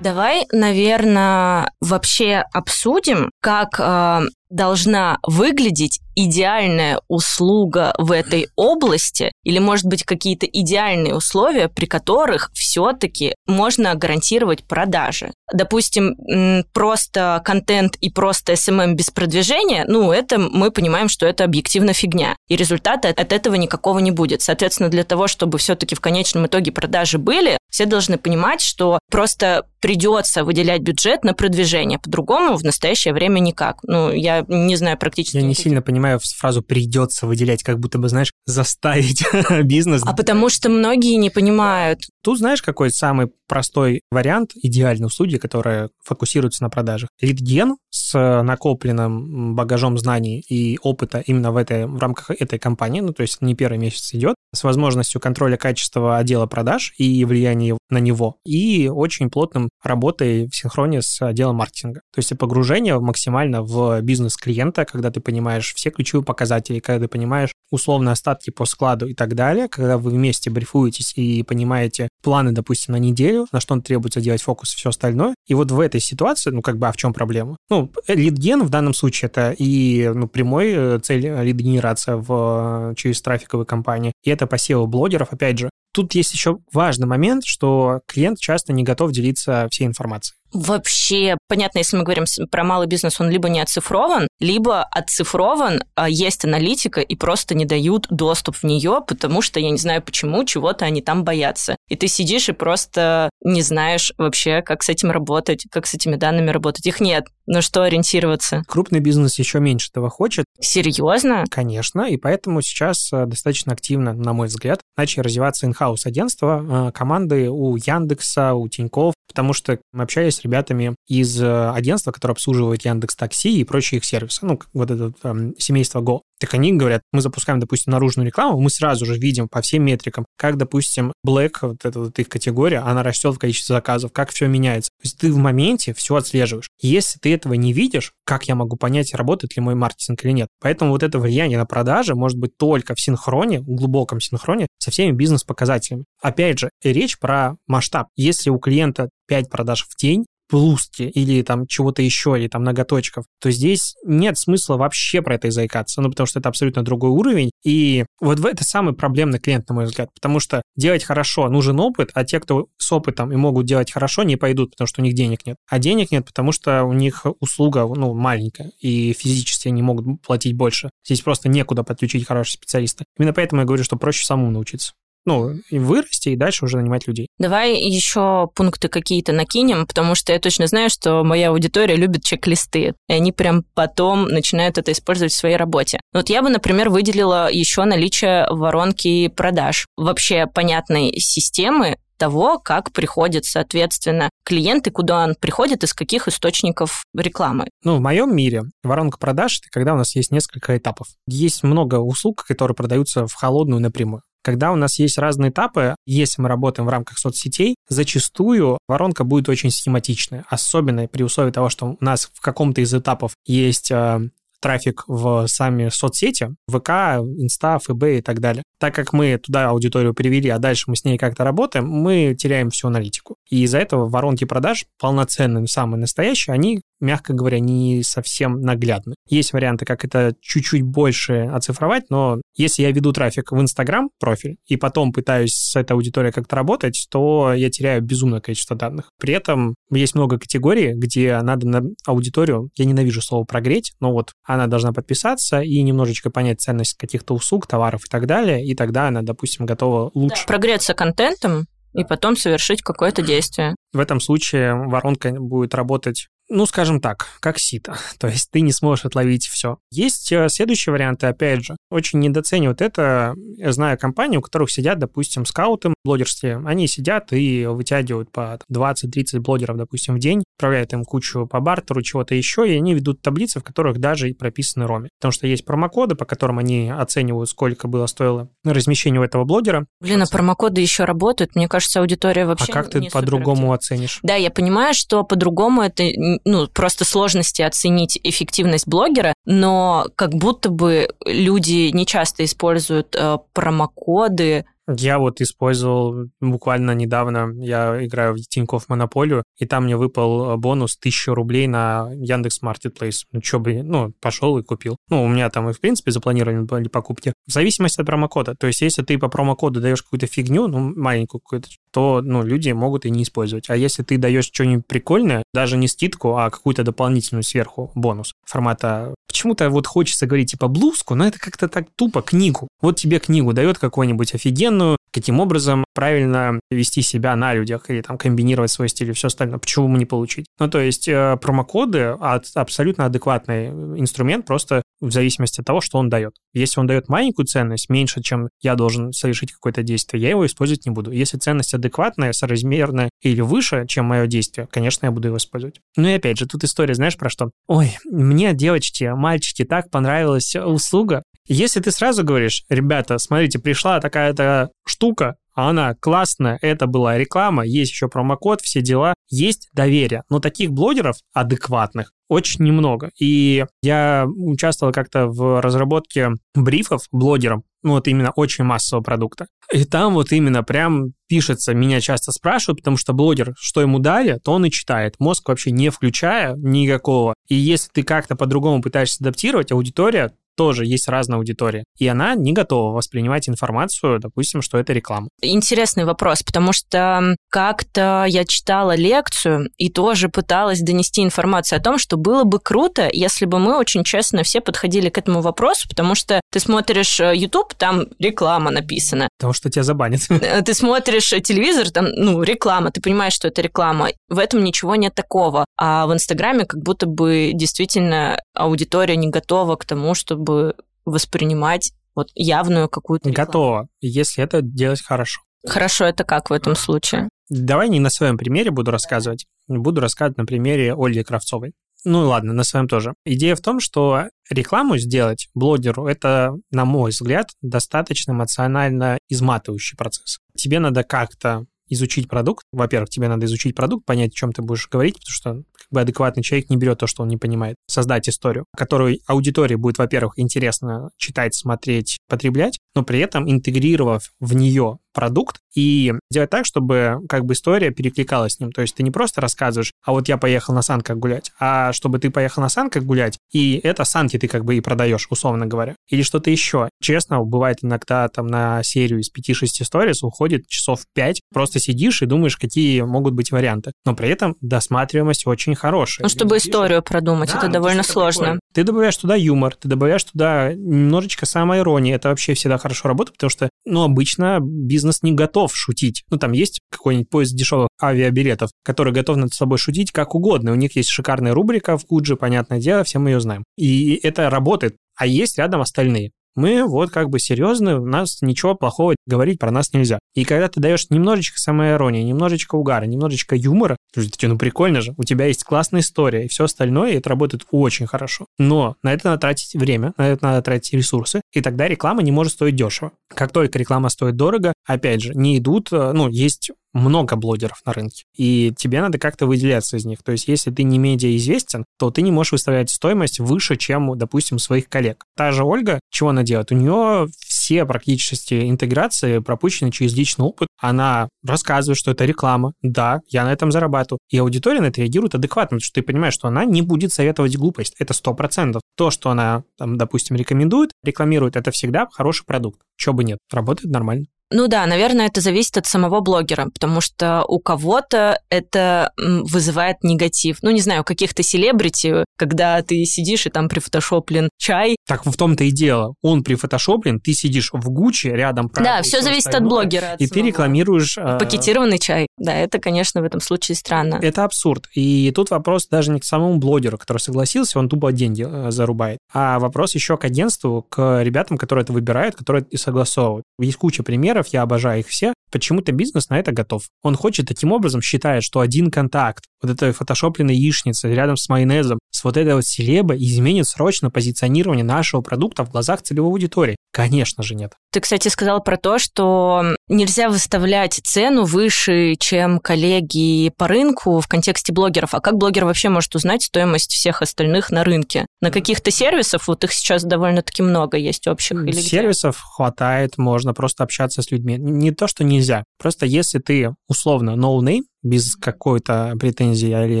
Давай, наверное, вообще обсудим, как э, должна выглядеть идеальная услуга в этой области или, может быть, какие-то идеальные условия, при которых все-таки можно гарантировать продажи. Допустим, просто контент и просто SMM без продвижения, ну, это мы понимаем, что это объективно фигня. И результата от этого никакого не будет. Соответственно, для того, чтобы все-таки в конечном итоге продажи были, все должны понимать, что просто придется выделять бюджет на продвижение. По-другому в настоящее время никак. Ну, я не знаю практически... Я не сильно понимаю фразу «придется выделять», как будто бы, знаешь, заставить бизнес. А потому что многие не понимают. Тут знаешь, какой самый простой вариант идеальной услуги, которая фокусируется на продажах? Лидген с накопленным багажом знаний и опыта именно в, этой, в рамках этой компании, ну, то есть не первый месяц идет, с возможностью контроля качества отдела продаж и влияния на него, и очень плотным работой в синхроне с отделом маркетинга. То есть погружение максимально в бизнес клиента, когда ты понимаешь все ключевые показатели, когда ты понимаешь условные остатки по складу и так далее, когда вы вместе брифуетесь и понимаете планы, допустим, на неделю, на что он требуется делать фокус и все остальное. И вот в этой ситуации, ну, как бы, а в чем проблема? Ну, лидген в данном случае это и ну, прямой э, цель лид-генерация в, через трафиковые кампании, и это посевы блогеров, опять же. Тут есть еще важный момент, что клиент часто не готов делиться всей информацией вообще, понятно, если мы говорим про малый бизнес, он либо не оцифрован, либо оцифрован, а есть аналитика и просто не дают доступ в нее, потому что я не знаю почему, чего-то они там боятся. И ты сидишь и просто не знаешь вообще, как с этим работать, как с этими данными работать. Их нет. На что ориентироваться? Крупный бизнес еще меньше этого хочет. Серьезно? Конечно, и поэтому сейчас э, достаточно активно, на мой взгляд, начали развиваться инхаус агентства, э, команды у Яндекса, у Тиньков, потому что мы общались с ребятами из э, агентства, которое обслуживает Яндекс Такси и прочие их сервисы, ну, вот это там, семейство Go. Так они говорят, мы запускаем, допустим, наружную рекламу, мы сразу же видим по всем метрикам, как, допустим, Black, вот эта вот их категория, она растет в количестве заказов, как все меняется. То есть ты в моменте все отслеживаешь. Если ты этого не видишь, как я могу понять, работает ли мой маркетинг или нет? Поэтому вот это влияние на продажи может быть только в синхроне, в глубоком синхроне со всеми бизнес-показателями. Опять же, речь про масштаб. Если у клиента 5 продаж в день, плустки или там чего-то еще, или там ноготочков, то здесь нет смысла вообще про это заикаться, ну, потому что это абсолютно другой уровень. И вот это самый проблемный клиент, на мой взгляд, потому что делать хорошо нужен опыт, а те, кто с опытом и могут делать хорошо, не пойдут, потому что у них денег нет. А денег нет, потому что у них услуга, ну, маленькая, и физически они могут платить больше. Здесь просто некуда подключить хорошего специалиста. Именно поэтому я говорю, что проще самому научиться ну, и вырасти, и дальше уже нанимать людей. Давай еще пункты какие-то накинем, потому что я точно знаю, что моя аудитория любит чек-листы, и они прям потом начинают это использовать в своей работе. Вот я бы, например, выделила еще наличие воронки продаж. Вообще понятной системы того, как приходит, соответственно, клиенты, куда он приходит, из каких источников рекламы. Ну, в моем мире воронка продаж – это когда у нас есть несколько этапов. Есть много услуг, которые продаются в холодную напрямую. Когда у нас есть разные этапы, если мы работаем в рамках соцсетей, зачастую воронка будет очень схематичная, особенно при условии того, что у нас в каком-то из этапов есть э, трафик в сами соцсети, ВК, Инста, ФБ и так далее. Так как мы туда аудиторию привели, а дальше мы с ней как-то работаем, мы теряем всю аналитику. И из-за этого воронки продаж полноценные, самые настоящие, они мягко говоря, не совсем наглядны. Есть варианты, как это чуть-чуть больше оцифровать, но если я веду трафик в Инстаграм профиль и потом пытаюсь с этой аудиторией как-то работать, то я теряю безумное количество данных. При этом есть много категорий, где надо на аудиторию, я ненавижу слово прогреть, но вот она должна подписаться и немножечко понять ценность каких-то услуг, товаров и так далее, и тогда она, допустим, готова лучше. Да, прогреться контентом и потом совершить какое-то действие. В этом случае воронка будет работать ну, скажем так, как сито. То есть ты не сможешь отловить все. Есть э, следующие варианты, опять же. Очень недооценивают это. Я знаю компании, у которых сидят, допустим, скауты блогерские. Они сидят и вытягивают по 20-30 блогеров, допустим, в день, отправляют им кучу по бартеру, чего-то еще, и они ведут таблицы, в которых даже и прописаны роми. Потому что есть промокоды, по которым они оценивают, сколько было стоило размещение у этого блогера. Блин, а промокоды еще работают? Мне кажется, аудитория вообще А как ты по-другому оценишь? Да, я понимаю, что по-другому это ну, просто сложности оценить эффективность блогера, но как будто бы люди не часто используют э, промокоды, Я вот использовал буквально недавно, я играю в Тинькофф Монополию, и там мне выпал бонус 1000 рублей на Яндекс Маркетплейс. Ну, что бы, ну, пошел и купил. Ну, у меня там и, в принципе, запланированы были покупки. В зависимости от промокода. То есть, если ты по промокоду даешь какую-то фигню, ну, маленькую какую-то, то, ну, люди могут и не использовать. А если ты даешь что-нибудь прикольное, даже не скидку, а какую-то дополнительную сверху бонус формата... Почему-то вот хочется говорить типа блузку, но это как-то так тупо книгу. Вот тебе книгу дает какую-нибудь офигенную, каким образом правильно вести себя на людях или там комбинировать свой стиль и все остальное. Почему бы не получить? Ну, то есть э, промокоды абсолютно адекватный инструмент, просто в зависимости от того, что он дает. Если он дает маленькую ценность, меньше, чем я должен совершить какое-то действие, я его использовать не буду. Если ценность адекватная, соразмерная или выше, чем мое действие, конечно, я буду его использовать. Ну и опять же, тут история, знаешь, про что? Ой, мне, девочки, мальчики, так понравилась услуга. Если ты сразу говоришь, ребята, смотрите, пришла такая-то штука, она классная, это была реклама, есть еще промокод, все дела, есть доверие. Но таких блогеров адекватных очень немного. И я участвовал как-то в разработке брифов блогерам, ну вот именно очень массового продукта. И там вот именно прям пишется, меня часто спрашивают, потому что блогер, что ему дали, то он и читает, мозг вообще не включая никакого. И если ты как-то по-другому пытаешься адаптировать, аудитория тоже есть разная аудитория, и она не готова воспринимать информацию, допустим, что это реклама. Интересный вопрос, потому что как-то я читала лекцию и тоже пыталась донести информацию о том, что было бы круто, если бы мы очень честно все подходили к этому вопросу, потому что ты смотришь э, YouTube, там реклама написана. Потому что тебя забанят. Э, ты смотришь телевизор, там, ну, реклама, ты понимаешь, что это реклама. В этом ничего нет такого. А в Инстаграме как будто бы действительно аудитория не готова к тому, чтобы чтобы воспринимать вот явную какую-то рекламу. Готово, если это делать хорошо. Хорошо, это как в этом случае? Давай не на своем примере буду рассказывать. Буду рассказывать на примере Ольги Кравцовой. Ну ладно, на своем тоже. Идея в том, что рекламу сделать блогеру – это, на мой взгляд, достаточно эмоционально изматывающий процесс. Тебе надо как-то изучить продукт. Во-первых, тебе надо изучить продукт, понять, о чем ты будешь говорить, потому что как бы адекватный человек не берет то, что он не понимает. Создать историю, которую аудитории будет, во-первых, интересно читать, смотреть, потреблять, но при этом интегрировав в нее продукт и сделать так, чтобы как бы история перекликалась с ним. То есть ты не просто рассказываешь, а вот я поехал на санках гулять, а чтобы ты поехал на санках гулять, и это санки ты как бы и продаешь, условно говоря. Или что-то еще. Честно, бывает иногда там на серию из 5-6 сторис уходит часов 5, просто сидишь и думаешь, какие могут быть варианты. Но при этом досматриваемость очень хорошая. Ну, чтобы историю продумать, да, это ну, довольно сложно. Такое. Ты добавляешь туда юмор, ты добавляешь туда немножечко самоиронии. Это вообще всегда хорошо работает, потому что, ну, обычно бизнес не готов шутить. Ну, там есть какой-нибудь поезд дешевых авиабилетов, который готов над собой шутить как угодно. У них есть шикарная рубрика в Кудже, понятное дело, все мы ее знаем. И это работает. А есть рядом остальные мы вот как бы серьезно, у нас ничего плохого говорить про нас нельзя. И когда ты даешь немножечко самоиронии, немножечко угара, немножечко юмора, ну прикольно же, у тебя есть классная история и все остальное, и это работает очень хорошо. Но на это надо тратить время, на это надо тратить ресурсы, и тогда реклама не может стоить дешево. Как только реклама стоит дорого, опять же, не идут, э, ну, есть много блогеров на рынке, и тебе надо как-то выделяться из них. То есть, если ты не медиа известен, то ты не можешь выставлять стоимость выше, чем, допустим, своих коллег. Та же Ольга, чего она делает? У нее все практически интеграции пропущены через личный опыт. Она рассказывает, что это реклама. Да, я на этом зарабатываю. И аудитория на это реагирует адекватно, потому что ты понимаешь, что она не будет советовать глупость. Это сто процентов. То, что она, там, допустим, рекомендует, рекламирует, это всегда хороший продукт. Чего бы нет. Работает нормально. Ну да, наверное, это зависит от самого блогера, потому что у кого-то это вызывает негатив. Ну, не знаю, у каких-то селебрити, когда ты сидишь и там прифотошоплен чай. Так в том-то и дело. Он прифотошоплен, ты сидишь в Гуччи рядом. Да, все зависит от блогера. От и самого. ты рекламируешь... Э, Пакетированный чай. Да, это, конечно, в этом случае странно. Это абсурд. И тут вопрос даже не к самому блогеру, который согласился, он тупо деньги э, зарубает, а вопрос еще к агентству, к ребятам, которые это выбирают, которые это согласовывают. Есть куча примеров, примеров, я обожаю их все. Почему-то бизнес на это готов. Он хочет таким образом, считает, что один контакт, вот эта фотошопленная яичница рядом с майонезом, с вот этой вот селебой изменит срочно позиционирование нашего продукта в глазах целевой аудитории. Конечно же нет. Ты, кстати, сказал про то, что нельзя выставлять цену выше, чем коллеги по рынку в контексте блогеров. А как блогер вообще может узнать стоимость всех остальных на рынке? На каких-то сервисов, вот их сейчас довольно-таки много есть общих или Сервисов где? хватает, можно просто общаться с людьми. Не то, что нельзя. Просто если ты условно no-name, без какой-то претензии или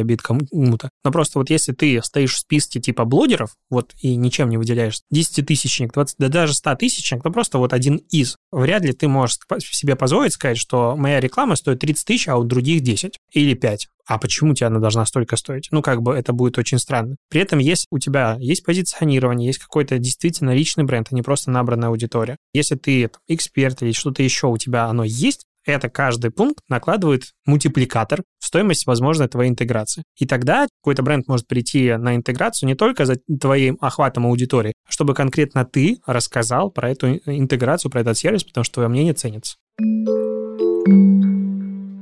обид кому-то. Но просто вот если ты стоишь в списке типа блогеров, вот и ничем не выделяешь, 10-тысячник, 20, да даже 100-тысячник, то просто вот один из. Вряд ли ты можешь себе позволить сказать, что моя реклама стоит 30 тысяч, а у других 10 или 5 а почему тебе она должна столько стоить? Ну, как бы это будет очень странно. При этом, если у тебя есть позиционирование, есть какой-то действительно личный бренд, а не просто набранная аудитория. Если ты эксперт или что-то еще у тебя оно есть, это каждый пункт накладывает мультипликатор в стоимость возможной твоей интеграции. И тогда какой-то бренд может прийти на интеграцию не только за твоим охватом аудитории, а чтобы конкретно ты рассказал про эту интеграцию, про этот сервис, потому что твое мнение ценится.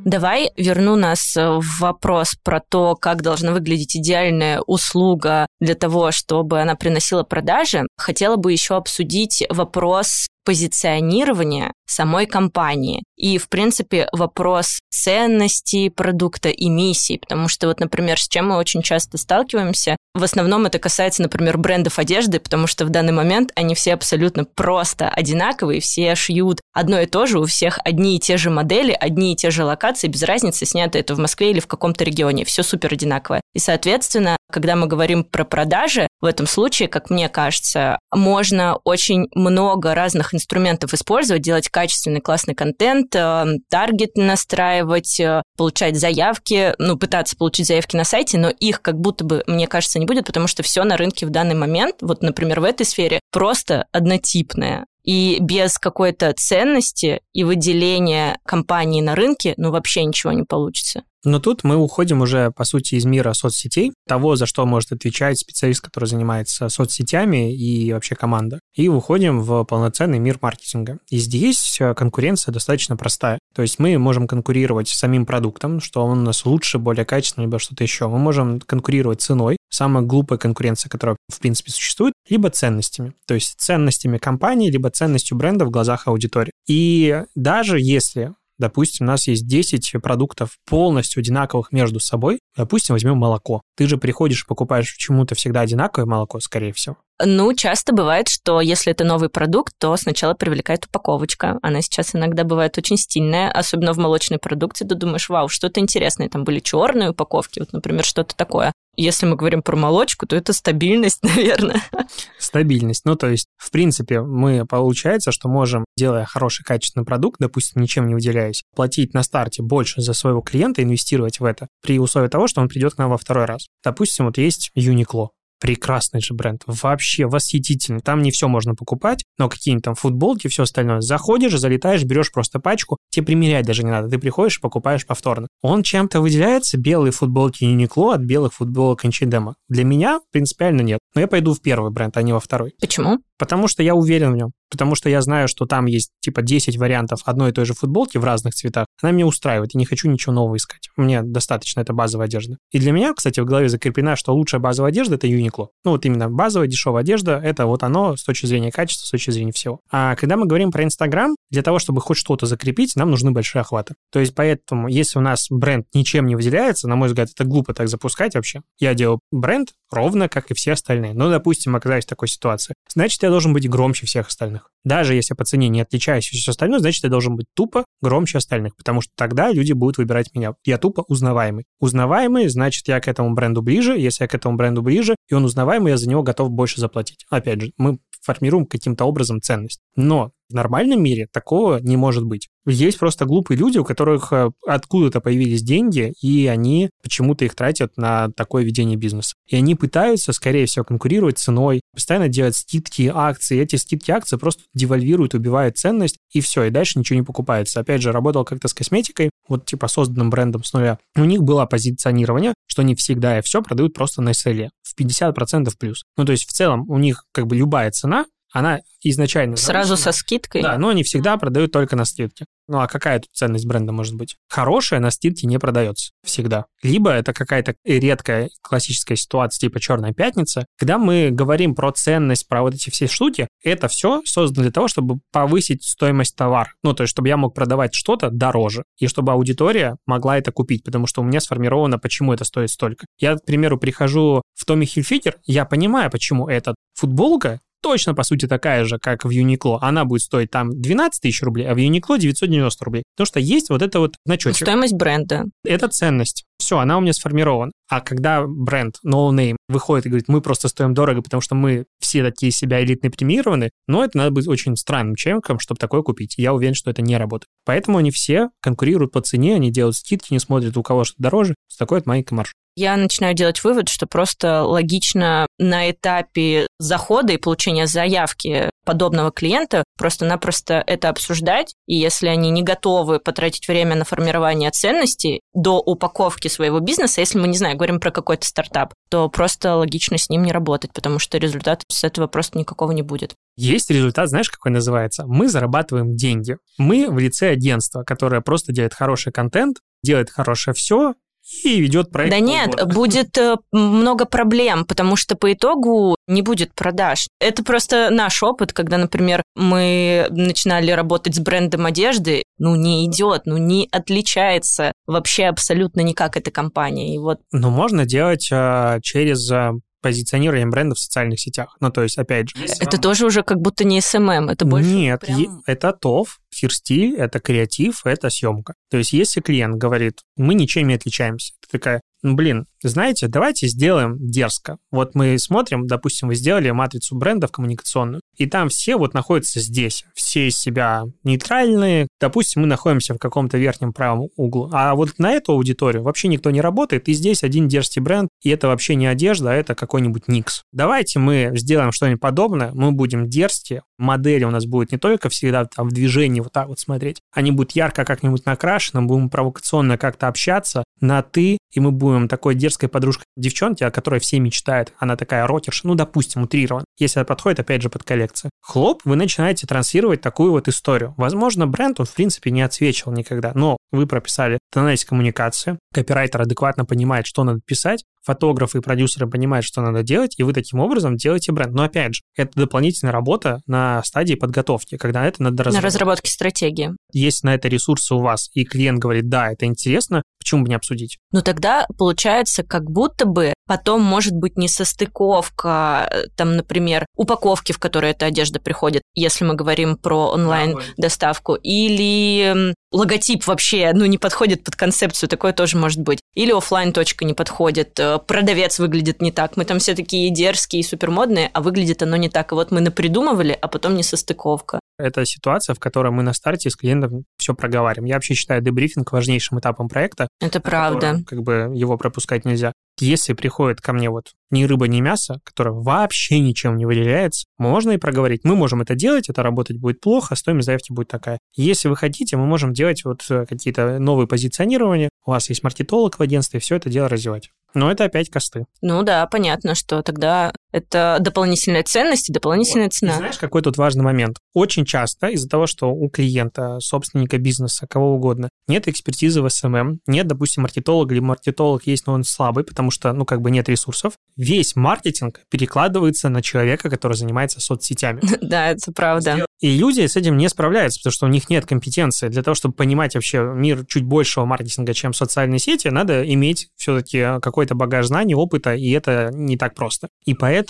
Давай верну нас в вопрос про то, как должна выглядеть идеальная услуга для того, чтобы она приносила продажи. Хотела бы еще обсудить вопрос позиционирования самой компании. И, в принципе, вопрос ценности продукта и миссии, потому что вот, например, с чем мы очень часто сталкиваемся, в основном это касается, например, брендов одежды, потому что в данный момент они все абсолютно просто одинаковые, все шьют одно и то же, у всех одни и те же модели, одни и те же локации, без разницы, снято это в Москве или в каком-то регионе, все супер одинаковое. И, соответственно, когда мы говорим про продажи, в этом случае, как мне кажется, можно очень много разных инструментов использовать, делать качественный, классный контент, э, таргет настраивать, э, получать заявки, ну, пытаться получить заявки на сайте, но их как будто бы, мне кажется, не будет, потому что все на рынке в данный момент, вот, например, в этой сфере, просто однотипное. И без какой-то ценности и выделения компании на рынке, ну, вообще ничего не получится. Но тут мы уходим уже, по сути, из мира соцсетей, того, за что может отвечать специалист, который занимается соцсетями и вообще команда, и уходим в полноценный мир маркетинга. И здесь конкуренция достаточно простая. То есть мы можем конкурировать с самим продуктом, что он у нас лучше, более качественный, либо что-то еще. Мы можем конкурировать ценой, самая глупая конкуренция, которая, в принципе, существует, либо ценностями. То есть ценностями компании, либо ценностью бренда в глазах аудитории. И даже если Допустим, у нас есть 10 продуктов полностью одинаковых между собой. Допустим, возьмем молоко. Ты же приходишь и покупаешь чему-то всегда одинаковое молоко, скорее всего. Ну, часто бывает, что если это новый продукт, то сначала привлекает упаковочка. Она сейчас иногда бывает очень стильная, особенно в молочной продукции. Ты думаешь, вау, что-то интересное. Там были черные упаковки, вот, например, что-то такое. Если мы говорим про молочку, то это стабильность, наверное. Стабильность. Ну, то есть, в принципе, мы, получается, что можем, делая хороший качественный продукт, допустим, ничем не выделяясь, платить на старте больше за своего клиента, инвестировать в это, при условии того, что он придет к нам во второй раз. Допустим, вот есть Uniqlo прекрасный же бренд, вообще восхитительный. Там не все можно покупать, но какие-нибудь там футболки, все остальное. Заходишь, залетаешь, берешь просто пачку, тебе примерять даже не надо, ты приходишь и покупаешь повторно. Он чем-то выделяется, белые футболки Uniqlo от белых футболок H&M. Для меня принципиально нет, но я пойду в первый бренд, а не во второй. Почему? Потому что я уверен в нем. Потому что я знаю, что там есть типа 10 вариантов одной и той же футболки в разных цветах. Она меня устраивает, и не хочу ничего нового искать. Мне достаточно это базовая одежда. И для меня, кстати, в голове закреплена, что лучшая базовая одежда – это Uniqlo. Ну вот именно базовая дешевая одежда – это вот оно с точки зрения качества, с точки зрения всего. А когда мы говорим про Инстаграм, для того, чтобы хоть что-то закрепить, нам нужны большие охваты. То есть поэтому, если у нас бренд ничем не выделяется, на мой взгляд, это глупо так запускать вообще. Я делаю бренд ровно, как и все остальные. Ну, допустим, оказались в такой ситуации. Значит, я должен быть громче всех остальных. Даже если по цене не отличаюсь и все остальное, значит, я должен быть тупо громче остальных, потому что тогда люди будут выбирать меня. Я тупо узнаваемый. Узнаваемый, значит, я к этому бренду ближе. Если я к этому бренду ближе, и он узнаваемый, я за него готов больше заплатить. Опять же, мы формируем каким-то образом ценность. Но нормальном мире такого не может быть. Есть просто глупые люди, у которых э, откуда-то появились деньги, и они почему-то их тратят на такое ведение бизнеса. И они пытаются, скорее всего, конкурировать ценой, постоянно делать скидки, акции. Эти скидки, акции просто девальвируют, убивают ценность, и все, и дальше ничего не покупается. Опять же, работал как-то с косметикой, вот типа созданным брендом с нуля. У них было позиционирование, что они всегда и все продают просто на селе в 50% плюс. Ну, то есть в целом у них как бы любая цена, она изначально... Сразу со скидкой? Да, но они всегда продают только на скидке. Ну а какая тут ценность бренда может быть? Хорошая на скидке не продается всегда. Либо это какая-то редкая классическая ситуация типа «Черная пятница», когда мы говорим про ценность, про вот эти все штуки, это все создано для того, чтобы повысить стоимость товара. Ну, то есть, чтобы я мог продавать что-то дороже, и чтобы аудитория могла это купить, потому что у меня сформировано, почему это стоит столько. Я, к примеру, прихожу в Томми Хильфигер, я понимаю, почему эта футболка точно, по сути, такая же, как в Uniqlo. Она будет стоить там 12 тысяч рублей, а в Uniqlo 990 рублей. Потому что есть вот это вот значочек. Стоимость бренда. Это ценность. Все, она у меня сформирована. А когда бренд No Name выходит и говорит, мы просто стоим дорого, потому что мы все такие себя элитные премированы, но это надо быть очень странным человеком, чтобы такое купить. Я уверен, что это не работает. Поэтому они все конкурируют по цене, они делают скидки, не смотрят, у кого что дороже. Такой вот маленький марш я начинаю делать вывод, что просто логично на этапе захода и получения заявки подобного клиента просто-напросто это обсуждать, и если они не готовы потратить время на формирование ценностей до упаковки своего бизнеса, если мы, не знаю, говорим про какой-то стартап, то просто логично с ним не работать, потому что результата с этого просто никакого не будет. Есть результат, знаешь, какой называется? Мы зарабатываем деньги. Мы в лице агентства, которое просто делает хороший контент, делает хорошее все, и ведет проект. Да нет, будет э, много проблем, потому что по итогу не будет продаж. Это просто наш опыт, когда, например, мы начинали работать с брендом одежды, ну не идет, ну не отличается вообще абсолютно никак эта компания. И вот. Ну можно делать а, через а, позиционированием бренда в социальных сетях. Ну, то есть, опять же... Это вам... тоже уже как будто не SMM, это больше Нет, прям... это ТОВ, фирстиль, это креатив, это съемка. То есть, если клиент говорит, мы ничем не отличаемся, ты такая, ну, блин, знаете, давайте сделаем дерзко. Вот мы смотрим, допустим, вы сделали матрицу брендов коммуникационную, и там все вот находятся здесь. Все из себя нейтральные. Допустим, мы находимся в каком-то верхнем правом углу. А вот на эту аудиторию вообще никто не работает, и здесь один дерзкий бренд, и это вообще не одежда, а это какой-нибудь Никс. Давайте мы сделаем что-нибудь подобное, мы будем дерзкие, модели у нас будут не только всегда там в движении вот так вот смотреть, они будут ярко как-нибудь накрашены, будем провокационно как-то общаться на «ты», и мы будем такой дерзкой подружкой девчонки, о которой все мечтают, она такая рокерша, ну, допустим, утрирован, если это подходит, опять же, под коллекцию. Хлоп, вы начинаете транслировать такую вот историю. Возможно, бренд, он, в принципе, не отсвечивал никогда, но вы прописали тональность коммуникацию, копирайтер адекватно понимает, что надо писать, фотографы и продюсеры понимают, что надо делать, и вы таким образом делаете бренд. Но опять же, это дополнительная работа на стадии подготовки, когда это надо разработать. На разработке стратегии. Есть на это ресурсы у вас, и клиент говорит, да, это интересно, почему бы не обсудить? Ну тогда получается, как будто бы потом может быть несостыковка, там, например, упаковки, в которой эта одежда приходит, если мы говорим про онлайн-доставку, или логотип вообще, ну, не подходит под концепцию, такое тоже может быть. Или офлайн точка не подходит, э, продавец выглядит не так. Мы там все такие дерзкие и супермодные, а выглядит оно не так. И вот мы напридумывали, а потом не состыковка. Это ситуация, в которой мы на старте с клиентом все проговариваем. Я вообще считаю дебрифинг важнейшим этапом проекта. Это правда. Которым, как бы его пропускать нельзя. Если приходит ко мне вот ни рыба, ни мясо, которое вообще ничем не выделяется, можно и проговорить. Мы можем это делать, это работать будет плохо, стоимость заявки будет такая. Если вы хотите, мы можем делать вот э, какие-то новые позиционирования. У вас есть маркетолог в агентстве, все это дело развивать. Но это опять косты. Ну да, понятно, что тогда это дополнительная ценность и дополнительная вот. цена. И знаешь, какой тут важный момент? Очень часто из-за того, что у клиента, собственника бизнеса, кого угодно, нет экспертизы в SMM, нет, допустим, маркетолога, или маркетолог есть, но он слабый, потому что, ну, как бы нет ресурсов, весь маркетинг перекладывается на человека, который занимается соцсетями. Да, это правда. И люди с этим не справляются, потому что у них нет компетенции. Для того, чтобы понимать вообще мир чуть большего маркетинга, чем социальные сети, надо иметь все-таки какой-то багаж знаний, опыта, и это не так просто. И поэтому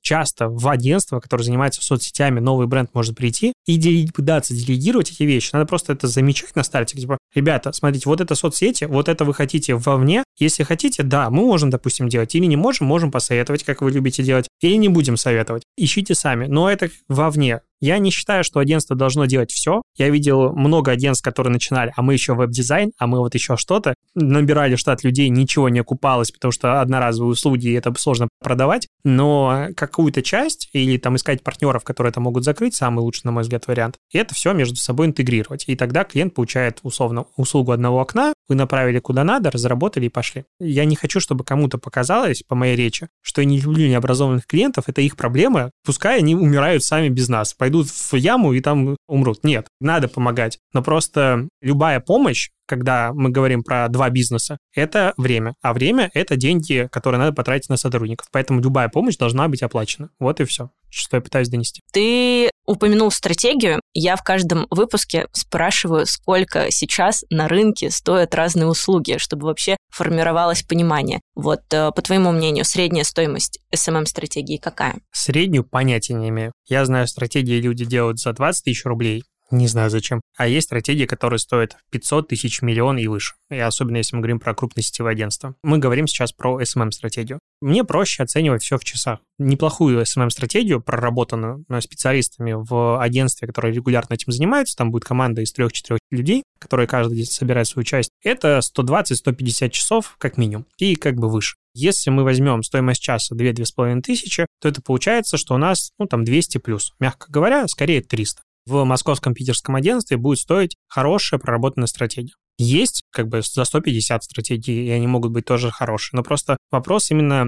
часто в агентство, которое занимается соцсетями, новый бренд может прийти и пытаться делегировать эти вещи. Надо просто это замечать на старте. Типа, ребята, смотрите, вот это соцсети, вот это вы хотите вовне. Если хотите, да, мы можем, допустим, делать. Или не можем, можем посоветовать, как вы любите делать. Или не будем советовать. Ищите сами. Но это вовне. Я не считаю, что агентство должно делать все. Я видел много агентств, которые начинали, а мы еще веб-дизайн, а мы вот еще что-то. Набирали штат людей, ничего не окупалось, потому что одноразовые услуги, это сложно продавать. Но какую-то часть или там искать партнеров, которые это могут закрыть, самый лучший, на мой взгляд, вариант. И это все между собой интегрировать. И тогда клиент получает условно услугу одного окна, вы направили куда надо, разработали и пошли. Я не хочу, чтобы кому-то показалось, по моей речи, что я не люблю необразованных клиентов, это их проблема, пускай они умирают сами без нас, пойдут в яму и там умрут. Нет, надо помогать. Но просто любая помощь, когда мы говорим про два бизнеса, это время. А время — это деньги, которые надо потратить на сотрудников. Поэтому любая помощь должна быть оплачена. Вот и все, что я пытаюсь донести. Ты упомянул стратегию. Я в каждом выпуске спрашиваю, сколько сейчас на рынке стоят разные услуги, чтобы вообще формировалось понимание. Вот, э, по твоему мнению, средняя стоимость SMM-стратегии какая? Среднюю понятия не имею. Я знаю, стратегии люди делают за 20 тысяч рублей, не знаю зачем. А есть стратегии, которые стоят 500 тысяч, миллион и выше. И особенно если мы говорим про крупные сетевые агентства. Мы говорим сейчас про SMM-стратегию. Мне проще оценивать все в часах. Неплохую SMM-стратегию, проработанную специалистами в агентстве, которые регулярно этим занимаются, там будет команда из 3-4 людей, которые каждый собирает свою часть, это 120-150 часов как минимум и как бы выше. Если мы возьмем стоимость часа 2-2,5 тысячи, то это получается, что у нас, ну, там 200 плюс. Мягко говоря, скорее 300 в московском питерском агентстве будет стоить хорошая проработанная стратегия. Есть как бы за 150 стратегий, и они могут быть тоже хорошие. Но просто вопрос именно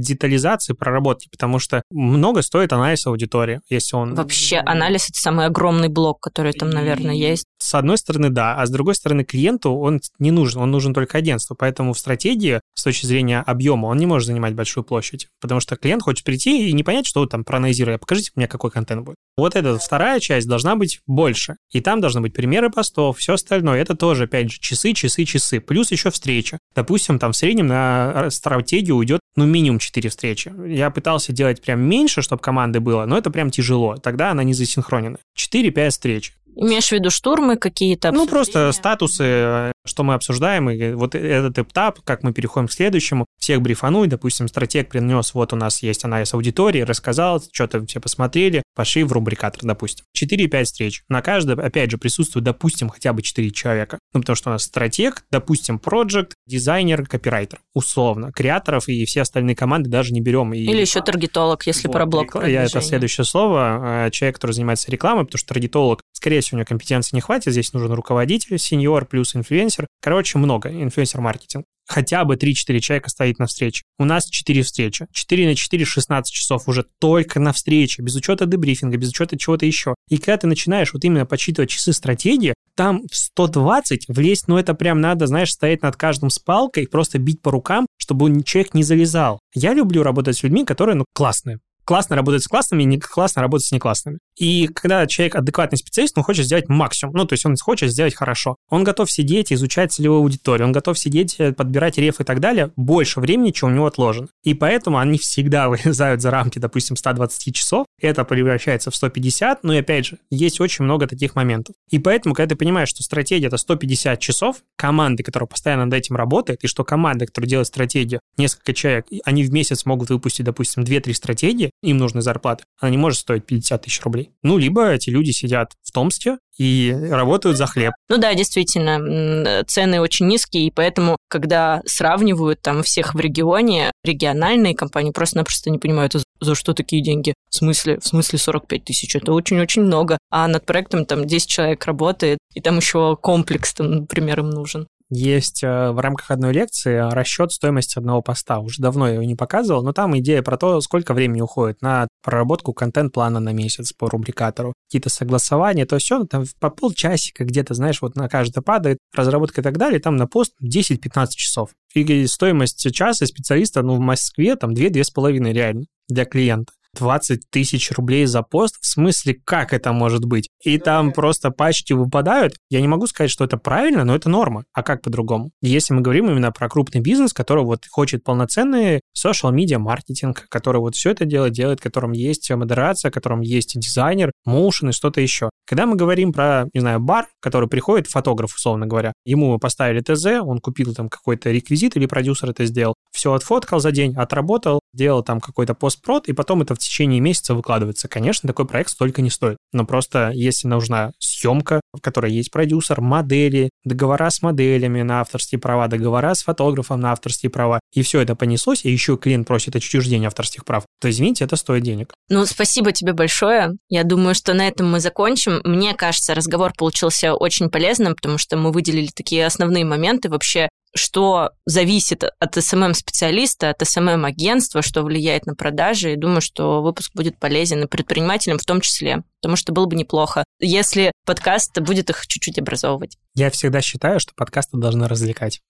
детализации, проработки, потому что много стоит анализ аудитории, если он... Вообще анализ — это самый огромный блок, который там, наверное, есть. С одной стороны, да, а с другой стороны, клиенту он не нужен, он нужен только агентству, поэтому в стратегии с точки зрения объема он не может занимать большую площадь, потому что клиент хочет прийти и не понять, что там проанализируя, а покажите мне, какой контент будет. Вот эта вторая часть должна быть больше, и там должны быть примеры постов, все остальное, это тоже, опять же, часы, часы, часы, плюс еще встреча. Допустим, там в среднем на стратегию уйдет, ну, минимум 4 встречи. Я пытался делать прям меньше, чтобы команды было, но это прям тяжело, тогда она не засинхронена. 4-5 встреч. Имеешь в виду штурмы какие-то? Ну, просто статусы, что мы обсуждаем, и вот этот этап, как мы переходим к следующему, всех брифануть, допустим, стратег принес, вот у нас есть анализ аудитории, рассказал, что-то все посмотрели, пошли в рубрикатор, допустим. 4-5 встреч. На каждой, опять же, присутствует, допустим, хотя бы 4 человека. Ну, потому что у нас стратег, допустим, проект, дизайнер, копирайтер, условно. Креаторов и все остальные команды даже не берем. И... Или еще таргетолог, если вот, про блок Я Это следующее слово. Э, человек, который занимается рекламой, потому что таргетолог, скорее всего, у него компетенции не хватит. Здесь нужен руководитель, сеньор плюс инфлюенсер. Короче, много. Инфлюенсер-маркетинг хотя бы 3-4 человека стоит на встрече. У нас 4 встречи. 4 на 4 16 часов уже только на встрече, без учета дебрифинга, без учета чего-то еще. И когда ты начинаешь вот именно подсчитывать часы стратегии, там в 120 влезть, ну это прям надо, знаешь, стоять над каждым с палкой, просто бить по рукам, чтобы человек не залезал. Я люблю работать с людьми, которые, ну, классные классно работать с классными, не классно работать с неклассными. И когда человек адекватный специалист, он хочет сделать максимум, ну, то есть он хочет сделать хорошо. Он готов сидеть, изучать целевую аудиторию, он готов сидеть, э, подбирать реф и так далее, больше времени, чем у него отложено. И поэтому они всегда вылезают за рамки, допустим, 120 часов, это превращается в 150, ну и опять же, есть очень много таких моментов. И поэтому, когда ты понимаешь, что стратегия это 150 часов, команды, которая постоянно над этим работает, и что команда, которая делает стратегию, несколько человек, они в месяц могут выпустить, допустим, 2-3 стратегии, им нужны зарплаты, она не может стоить 50 тысяч рублей. Ну, либо эти люди сидят в Томске и работают за хлеб. Ну да, действительно, цены очень низкие, и поэтому, когда сравнивают там всех в регионе, региональные компании просто-напросто не понимают, за что такие деньги. В смысле? В смысле 45 тысяч? Это очень-очень много. А над проектом там 10 человек работает, и там еще комплекс, там, например, им нужен есть э, в рамках одной лекции расчет стоимости одного поста. Уже давно я его не показывал, но там идея про то, сколько времени уходит на проработку контент-плана на месяц по рубрикатору, какие-то согласования, то все, там по полчасика где-то, знаешь, вот на каждое падает, разработка и так далее, там на пост 10-15 часов. И стоимость часа специалиста, ну, в Москве там 2-2,5 реально для клиента. 20 тысяч рублей за пост? В смысле, как это может быть? И там просто пачки выпадают. Я не могу сказать, что это правильно, но это норма. А как по-другому? Если мы говорим именно про крупный бизнес, который вот хочет полноценный social media маркетинг, который вот все это делает, делает, в котором есть модерация, в котором есть дизайнер, моушен и что-то еще. Когда мы говорим про, не знаю, бар, который приходит, фотограф, условно говоря, ему поставили ТЗ, он купил там какой-то реквизит или продюсер это сделал, все отфоткал за день, отработал, делал там какой-то постпрод, и потом это в течение месяца выкладывается. Конечно, такой проект столько не стоит. Но просто если нужна съемка, в которой есть продюсер, модели, договора с моделями на авторские права, договора с фотографом на авторские права, и все это понеслось, и еще клиент просит отчуждение авторских прав, то, извините, это стоит денег. Ну, спасибо тебе большое. Я думаю, что на этом мы закончим. Мне кажется, разговор получился очень полезным, потому что мы выделили такие основные моменты вообще что зависит от SMM-специалиста, от SMM-агентства, что влияет на продажи. И думаю, что выпуск будет полезен и предпринимателям в том числе, потому что было бы неплохо, если подкаст будет их чуть-чуть образовывать. Я всегда считаю, что подкасты должны развлекать.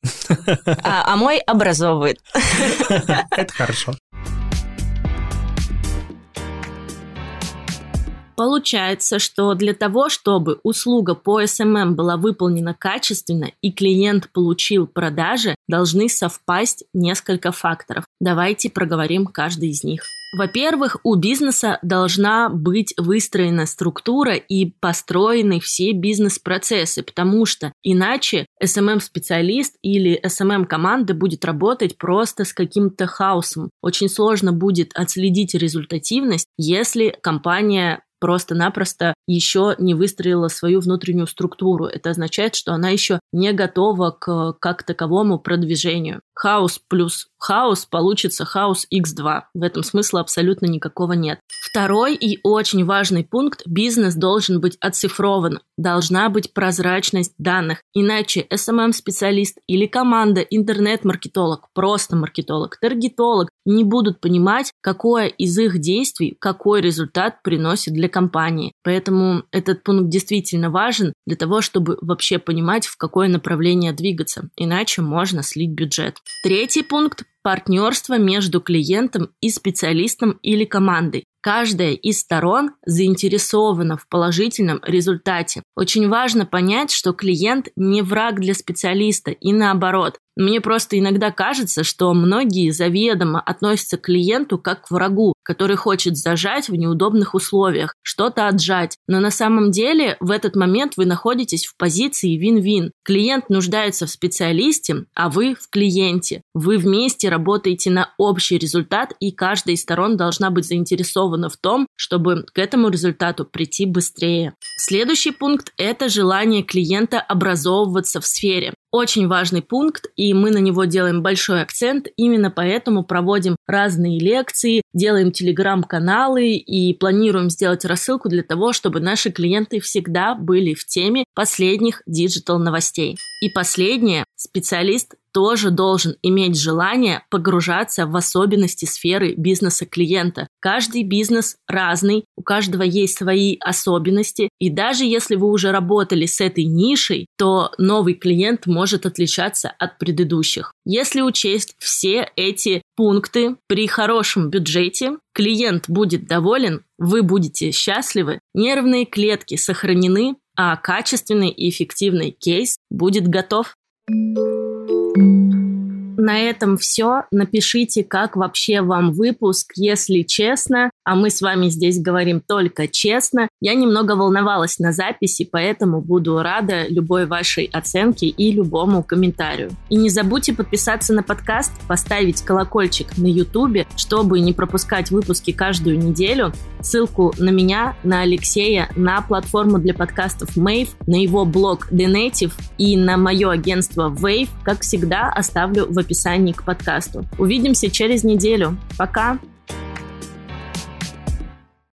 А, а мой образовывает. Это хорошо. Получается, что для того, чтобы услуга по SMM была выполнена качественно и клиент получил продажи, должны совпасть несколько факторов. Давайте проговорим каждый из них. Во-первых, у бизнеса должна быть выстроена структура и построены все бизнес-процессы, потому что иначе SMM-специалист или SMM-команда будет работать просто с каким-то хаосом. Очень сложно будет отследить результативность, если компания просто-напросто еще не выстроила свою внутреннюю структуру. Это означает, что она еще не готова к как таковому продвижению. Хаос плюс хаос получится хаос x2. В этом смысла абсолютно никакого нет. Второй и очень важный пункт – бизнес должен быть оцифрован. Должна быть прозрачность данных. Иначе SMM-специалист или команда интернет-маркетолог, просто маркетолог, таргетолог не будут понимать, какое из их действий, какой результат приносит для компании. Поэтому этот пункт действительно важен для того, чтобы вообще понимать, в какое направление двигаться. Иначе можно слить бюджет. Третий пункт партнерство между клиентом и специалистом или командой. Каждая из сторон заинтересована в положительном результате. Очень важно понять, что клиент не враг для специалиста и наоборот. Мне просто иногда кажется, что многие заведомо относятся к клиенту как к врагу, который хочет зажать в неудобных условиях, что-то отжать. Но на самом деле в этот момент вы находитесь в позиции вин-вин. Клиент нуждается в специалисте, а вы в клиенте. Вы вместе работаете на общий результат, и каждая из сторон должна быть заинтересована в том, чтобы к этому результату прийти быстрее. Следующий пункт – это желание клиента образовываться в сфере. Очень важный пункт, и мы на него делаем большой акцент. Именно поэтому проводим разные лекции, делаем телеграм-каналы и планируем сделать рассылку для того, чтобы наши клиенты всегда были в теме последних digital новостей. И последнее, специалист тоже должен иметь желание погружаться в особенности сферы бизнеса клиента. Каждый бизнес разный, у каждого есть свои особенности, и даже если вы уже работали с этой нишей, то новый клиент может отличаться от предыдущих. Если учесть все эти пункты при хорошем бюджете, клиент будет доволен, вы будете счастливы, нервные клетки сохранены, а качественный и эффективный кейс будет готов. На этом все. Напишите, как вообще вам выпуск, если честно. А мы с вами здесь говорим только честно. Я немного волновалась на записи, поэтому буду рада любой вашей оценке и любому комментарию. И не забудьте подписаться на подкаст, поставить колокольчик на YouTube, чтобы не пропускать выпуски каждую неделю. Ссылку на меня, на Алексея, на платформу для подкастов Mave, на его блог The Native и на мое агентство Wave, как всегда, оставлю в описании к подкасту. Увидимся через неделю. Пока!